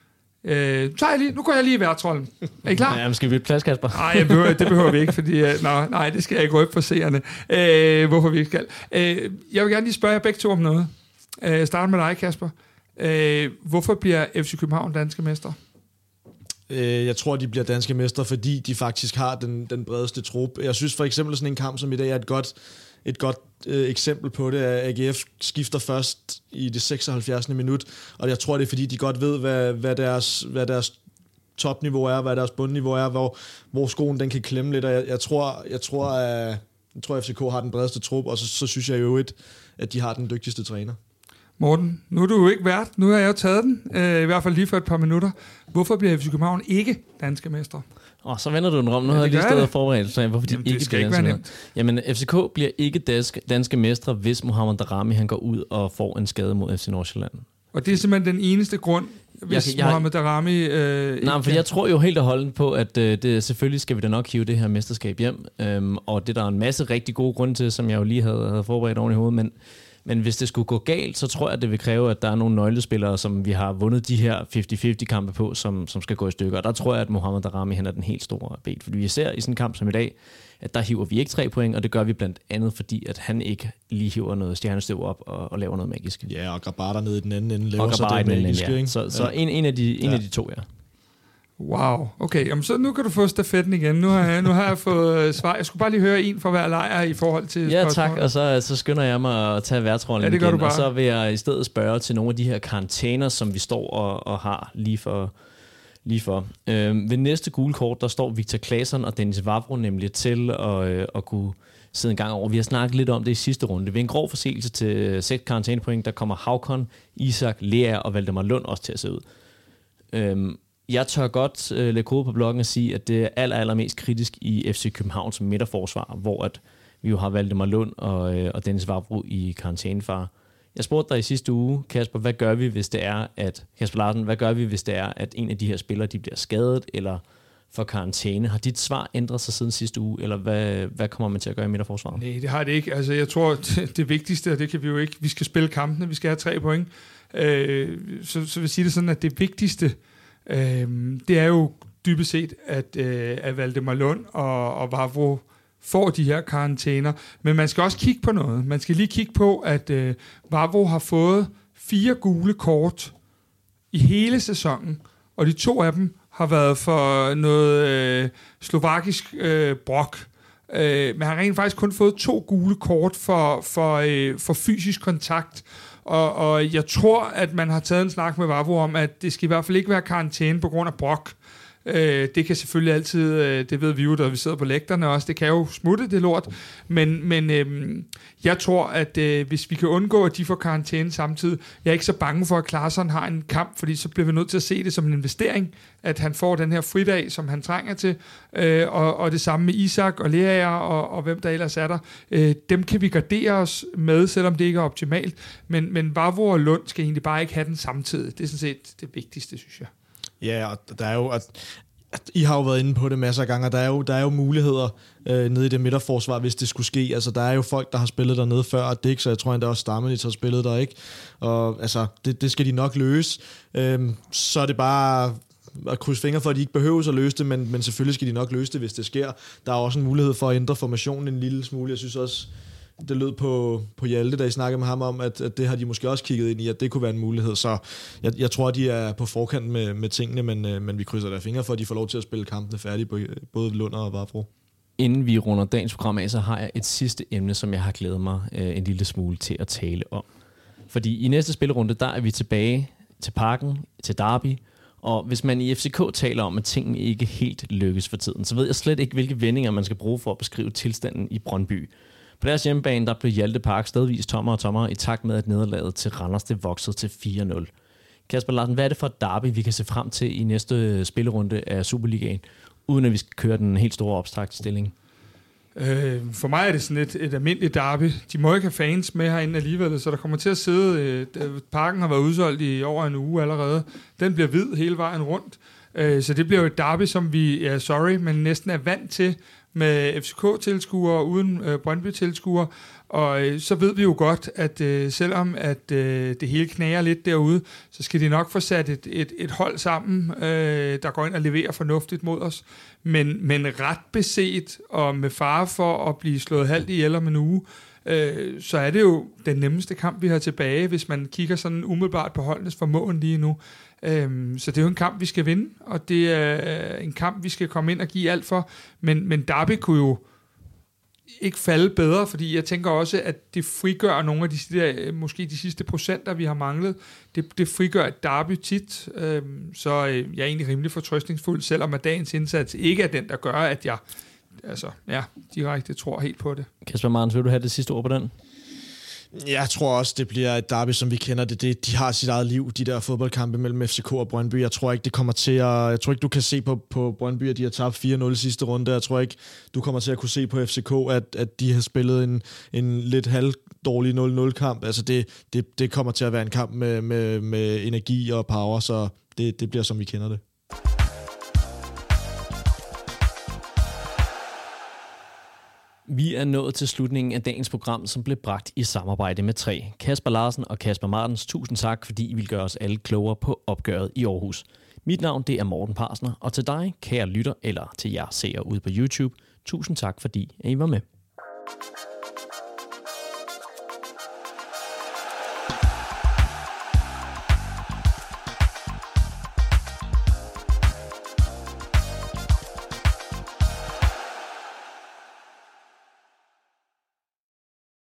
Øh, så jeg lige, nu går jeg lige i værtrollen. Er I klar? Ja, skal vi plads, Kasper? Nej, behøver, det behøver vi ikke, fordi... Uh, nej, nej, det skal jeg ikke røbe for seerne. Uh, hvorfor vi ikke skal. Uh, jeg vil gerne lige spørge jer begge to om noget. Uh, starte med dig, Kasper. Uh, hvorfor bliver FC København danske mester? Øh, jeg tror, de bliver danske mestre, fordi de faktisk har den, den bredeste trup. Jeg synes for eksempel, sådan en kamp som i dag er et godt, et godt øh, eksempel på det, at AGF skifter først i det 76. minut, og jeg tror, det er fordi, de godt ved, hvad, hvad, deres, hvad deres topniveau er, hvad deres bundniveau er, hvor, hvor skoen den kan klemme lidt, og jeg, jeg tror, jeg tror, at, jeg tror, at FCK har den bredeste trup, og så, så synes jeg jo, et, at de har den dygtigste træner. Morten, nu er du jo ikke vært. Nu har jeg jo taget den, øh, i hvert fald lige for et par minutter. Hvorfor bliver FC København ikke danske mestre? Og så vender du den om. Nu ja, har jeg lige stået og forberedt sig, hvorfor de Jamen, ikke det skal ikke være nemt. Jamen, FCK bliver ikke danske, danske mestre, hvis Mohamed Darami han går ud og får en skade mod FC Nordsjælland. Og det er simpelthen den eneste grund, hvis jeg, jeg, Mohamed Darami... Øh, nej, for jeg tror jo helt og holdent på, at øh, det, selvfølgelig skal vi da nok hive det her mesterskab hjem. Øhm, og det der er en masse rigtig gode grunde til, som jeg jo lige havde, havde forberedt oven i hovedet. Men, men hvis det skulle gå galt, så tror jeg, at det vil kræve, at der er nogle nøglespillere, som vi har vundet de her 50-50 kampe på, som, som skal gå i stykker. Og der tror jeg, at Mohamed Darami han er den helt store bed. Fordi vi ser i sådan en kamp som i dag, at der hiver vi ikke tre point, og det gør vi blandt andet, fordi at han ikke lige hiver noget stjernestøv op og, og laver noget magisk. Ja, og Grabata nede i den anden ende laver så det magiske. Ja. Ikke? Så, så ja. en, en, af de, en ja. af de to, ja. Wow, okay, jamen, så nu kan du få stafetten igen. Nu har jeg, nu har jeg fået svar. Jeg skulle bare lige høre en for hver lejr i forhold til Ja, tak, og så, så skynder jeg mig at tage værtsrollen ja, det igen. Og så vil jeg i stedet spørge til nogle af de her karantæner, som vi står og, og har lige for, lige for. Øh, ved næste gule kort, der står Victor Claesson og Dennis Vavro nemlig til at, øh, at kunne sidde en gang over. Vi har snakket lidt om det i sidste runde. Ved en grov forseelse til 6 karantænepoint, der kommer Havkon, Isak, Lea og Valdemar Lund også til at se ud. Øh, jeg tør godt øh, lægge kode på bloggen og sige, at det er aller, allermest kritisk i FC Københavns midterforsvar, hvor at vi jo har Valdemar Lund og, øh, og Dennis Vavro i karantænefar. Jeg spurgte dig i sidste uge, Kasper, hvad gør vi, hvis det er, at Kasper Larsen, hvad gør vi, hvis det er, at en af de her spillere, de bliver skadet eller for karantæne? Har dit svar ændret sig siden sidste uge, eller hvad, hvad kommer man til at gøre i midterforsvaret? Nej, det har det ikke. Altså, jeg tror, det, *laughs* det vigtigste, og det kan vi jo ikke, vi skal spille kampene, vi skal have tre point. Øh, så, så vil jeg sige det sådan, at det vigtigste, øh, Øh, det er jo dybest set, at, øh, at Valdemar Lund og, og Vavro får de her karantæner. Men man skal også kigge på noget. Man skal lige kigge på, at øh, Vavro har fået fire gule kort i hele sæsonen, og de to af dem har været for noget øh, slovakisk øh, brok. Øh, men han har rent faktisk kun fået to gule kort for, for, øh, for fysisk kontakt. Og, og jeg tror, at man har taget en snak med Vavro om, at det skal i hvert fald ikke være karantæne på grund af brok. Øh, det kan selvfølgelig altid, øh, det ved vi jo, da vi sidder på lægterne også, det kan jo smutte det lort, men, men øh, jeg tror, at øh, hvis vi kan undgå, at de får karantæne samtidig, jeg er ikke så bange for, at Klaarsson har en kamp, fordi så bliver vi nødt til at se det som en investering, at han får den her fridag, som han trænger til, øh, og, og det samme med Isak og Lea og, og hvem der ellers er der. Øh, dem kan vi gardere os med, selvom det ikke er optimalt, men, men Vavro og Lund skal egentlig bare ikke have den samtidig. Det er sådan set det vigtigste, synes jeg. Ja, og der er jo... At, at I har jo været inde på det masser af gange, og der er jo, der er jo muligheder øh, nede i det midterforsvar, hvis det skulle ske. Altså, der er jo folk, der har spillet dernede før, og Dix, så jeg tror endda også Stammenitz har spillet der, ikke? Og altså, det, det skal de nok løse. Øhm, så er det bare at krydse fingre for, at de ikke behøver at løse det, men, men selvfølgelig skal de nok løse det, hvis det sker. Der er også en mulighed for at ændre formationen en lille smule. Jeg synes også, det lød på, på Hjalte, da I snakkede med ham om, at, at det har de måske også kigget ind i, at det kunne være en mulighed. Så jeg, jeg tror, at de er på forkant med, med tingene, men, øh, men vi krydser der fingre for, at de får lov til at spille kampene færdige, på, både Lund og Vafro. Inden vi runder dagens program af, så har jeg et sidste emne, som jeg har glædet mig øh, en lille smule til at tale om. Fordi i næste spillerunde, der er vi tilbage til parken, til Derby, og hvis man i FCK taler om, at tingene ikke helt lykkes for tiden, så ved jeg slet ikke, hvilke vendinger man skal bruge for at beskrive tilstanden i Brøndby. På deres hjemmebane, der blev Hjalte Park stedvis tommer og tommer i takt med, at nederlaget til Randers det voksede til 4-0. Kasper Larsen, hvad er det for et derby, vi kan se frem til i næste øh, spillerunde af Superligaen, uden at vi skal køre den helt store opstrakt stilling? Øh, for mig er det sådan et, et almindeligt derby. De må ikke have fans med herinde alligevel, så der kommer til at sidde... Øh, parken har været udsolgt i over en uge allerede. Den bliver hvid hele vejen rundt. Øh, så det bliver jo et derby, som vi, ja, sorry, men næsten er vant til med FCK-tilskuere uden øh, Brøndby-tilskuere. Og øh, så ved vi jo godt, at øh, selvom at øh, det hele knager lidt derude, så skal de nok få sat et, et, et hold sammen, øh, der går ind og leverer fornuftigt mod os. Men, men ret beset og med fare for at blive slået halvt ihjel om en uge, øh, så er det jo den nemmeste kamp, vi har tilbage, hvis man kigger sådan umiddelbart på holdenes formåen lige nu. Øh, så det er jo en kamp, vi skal vinde, og det er øh, en kamp, vi skal komme ind og give alt for. Men, men Derby kunne jo ikke falde bedre, fordi jeg tænker også, at det frigør nogle af de der, øh, måske de sidste procenter, vi har manglet. Det, det frigør et derby tit, øhm, så øh, jeg er egentlig rimelig fortrøstningsfuld, selvom at dagens indsats ikke er den, der gør, at jeg altså, ja, direkte tror helt på det. Kasper Marens, vil du have det sidste ord på den? Jeg tror også, det bliver et derby, som vi kender det. det. De har sit eget liv, de der fodboldkampe mellem FCK og Brøndby. Jeg tror ikke, det kommer til at... Jeg tror ikke, du kan se på, på Brøndby, at de har tabt 4-0 sidste runde. Jeg tror ikke, du kommer til at kunne se på FCK, at, at de har spillet en, en lidt halvdårlig 0-0-kamp. Altså, det, det, det kommer til at være en kamp med, med, med energi og power, så det, det bliver, som vi kender det. Vi er nået til slutningen af dagens program, som blev bragt i samarbejde med tre. Kasper Larsen og Kasper Martens, tusind tak, fordi I vil gøre os alle klogere på opgøret i Aarhus. Mit navn det er Morten Parsner, og til dig, kære lytter, eller til jer seere ude på YouTube, tusind tak, fordi I var med.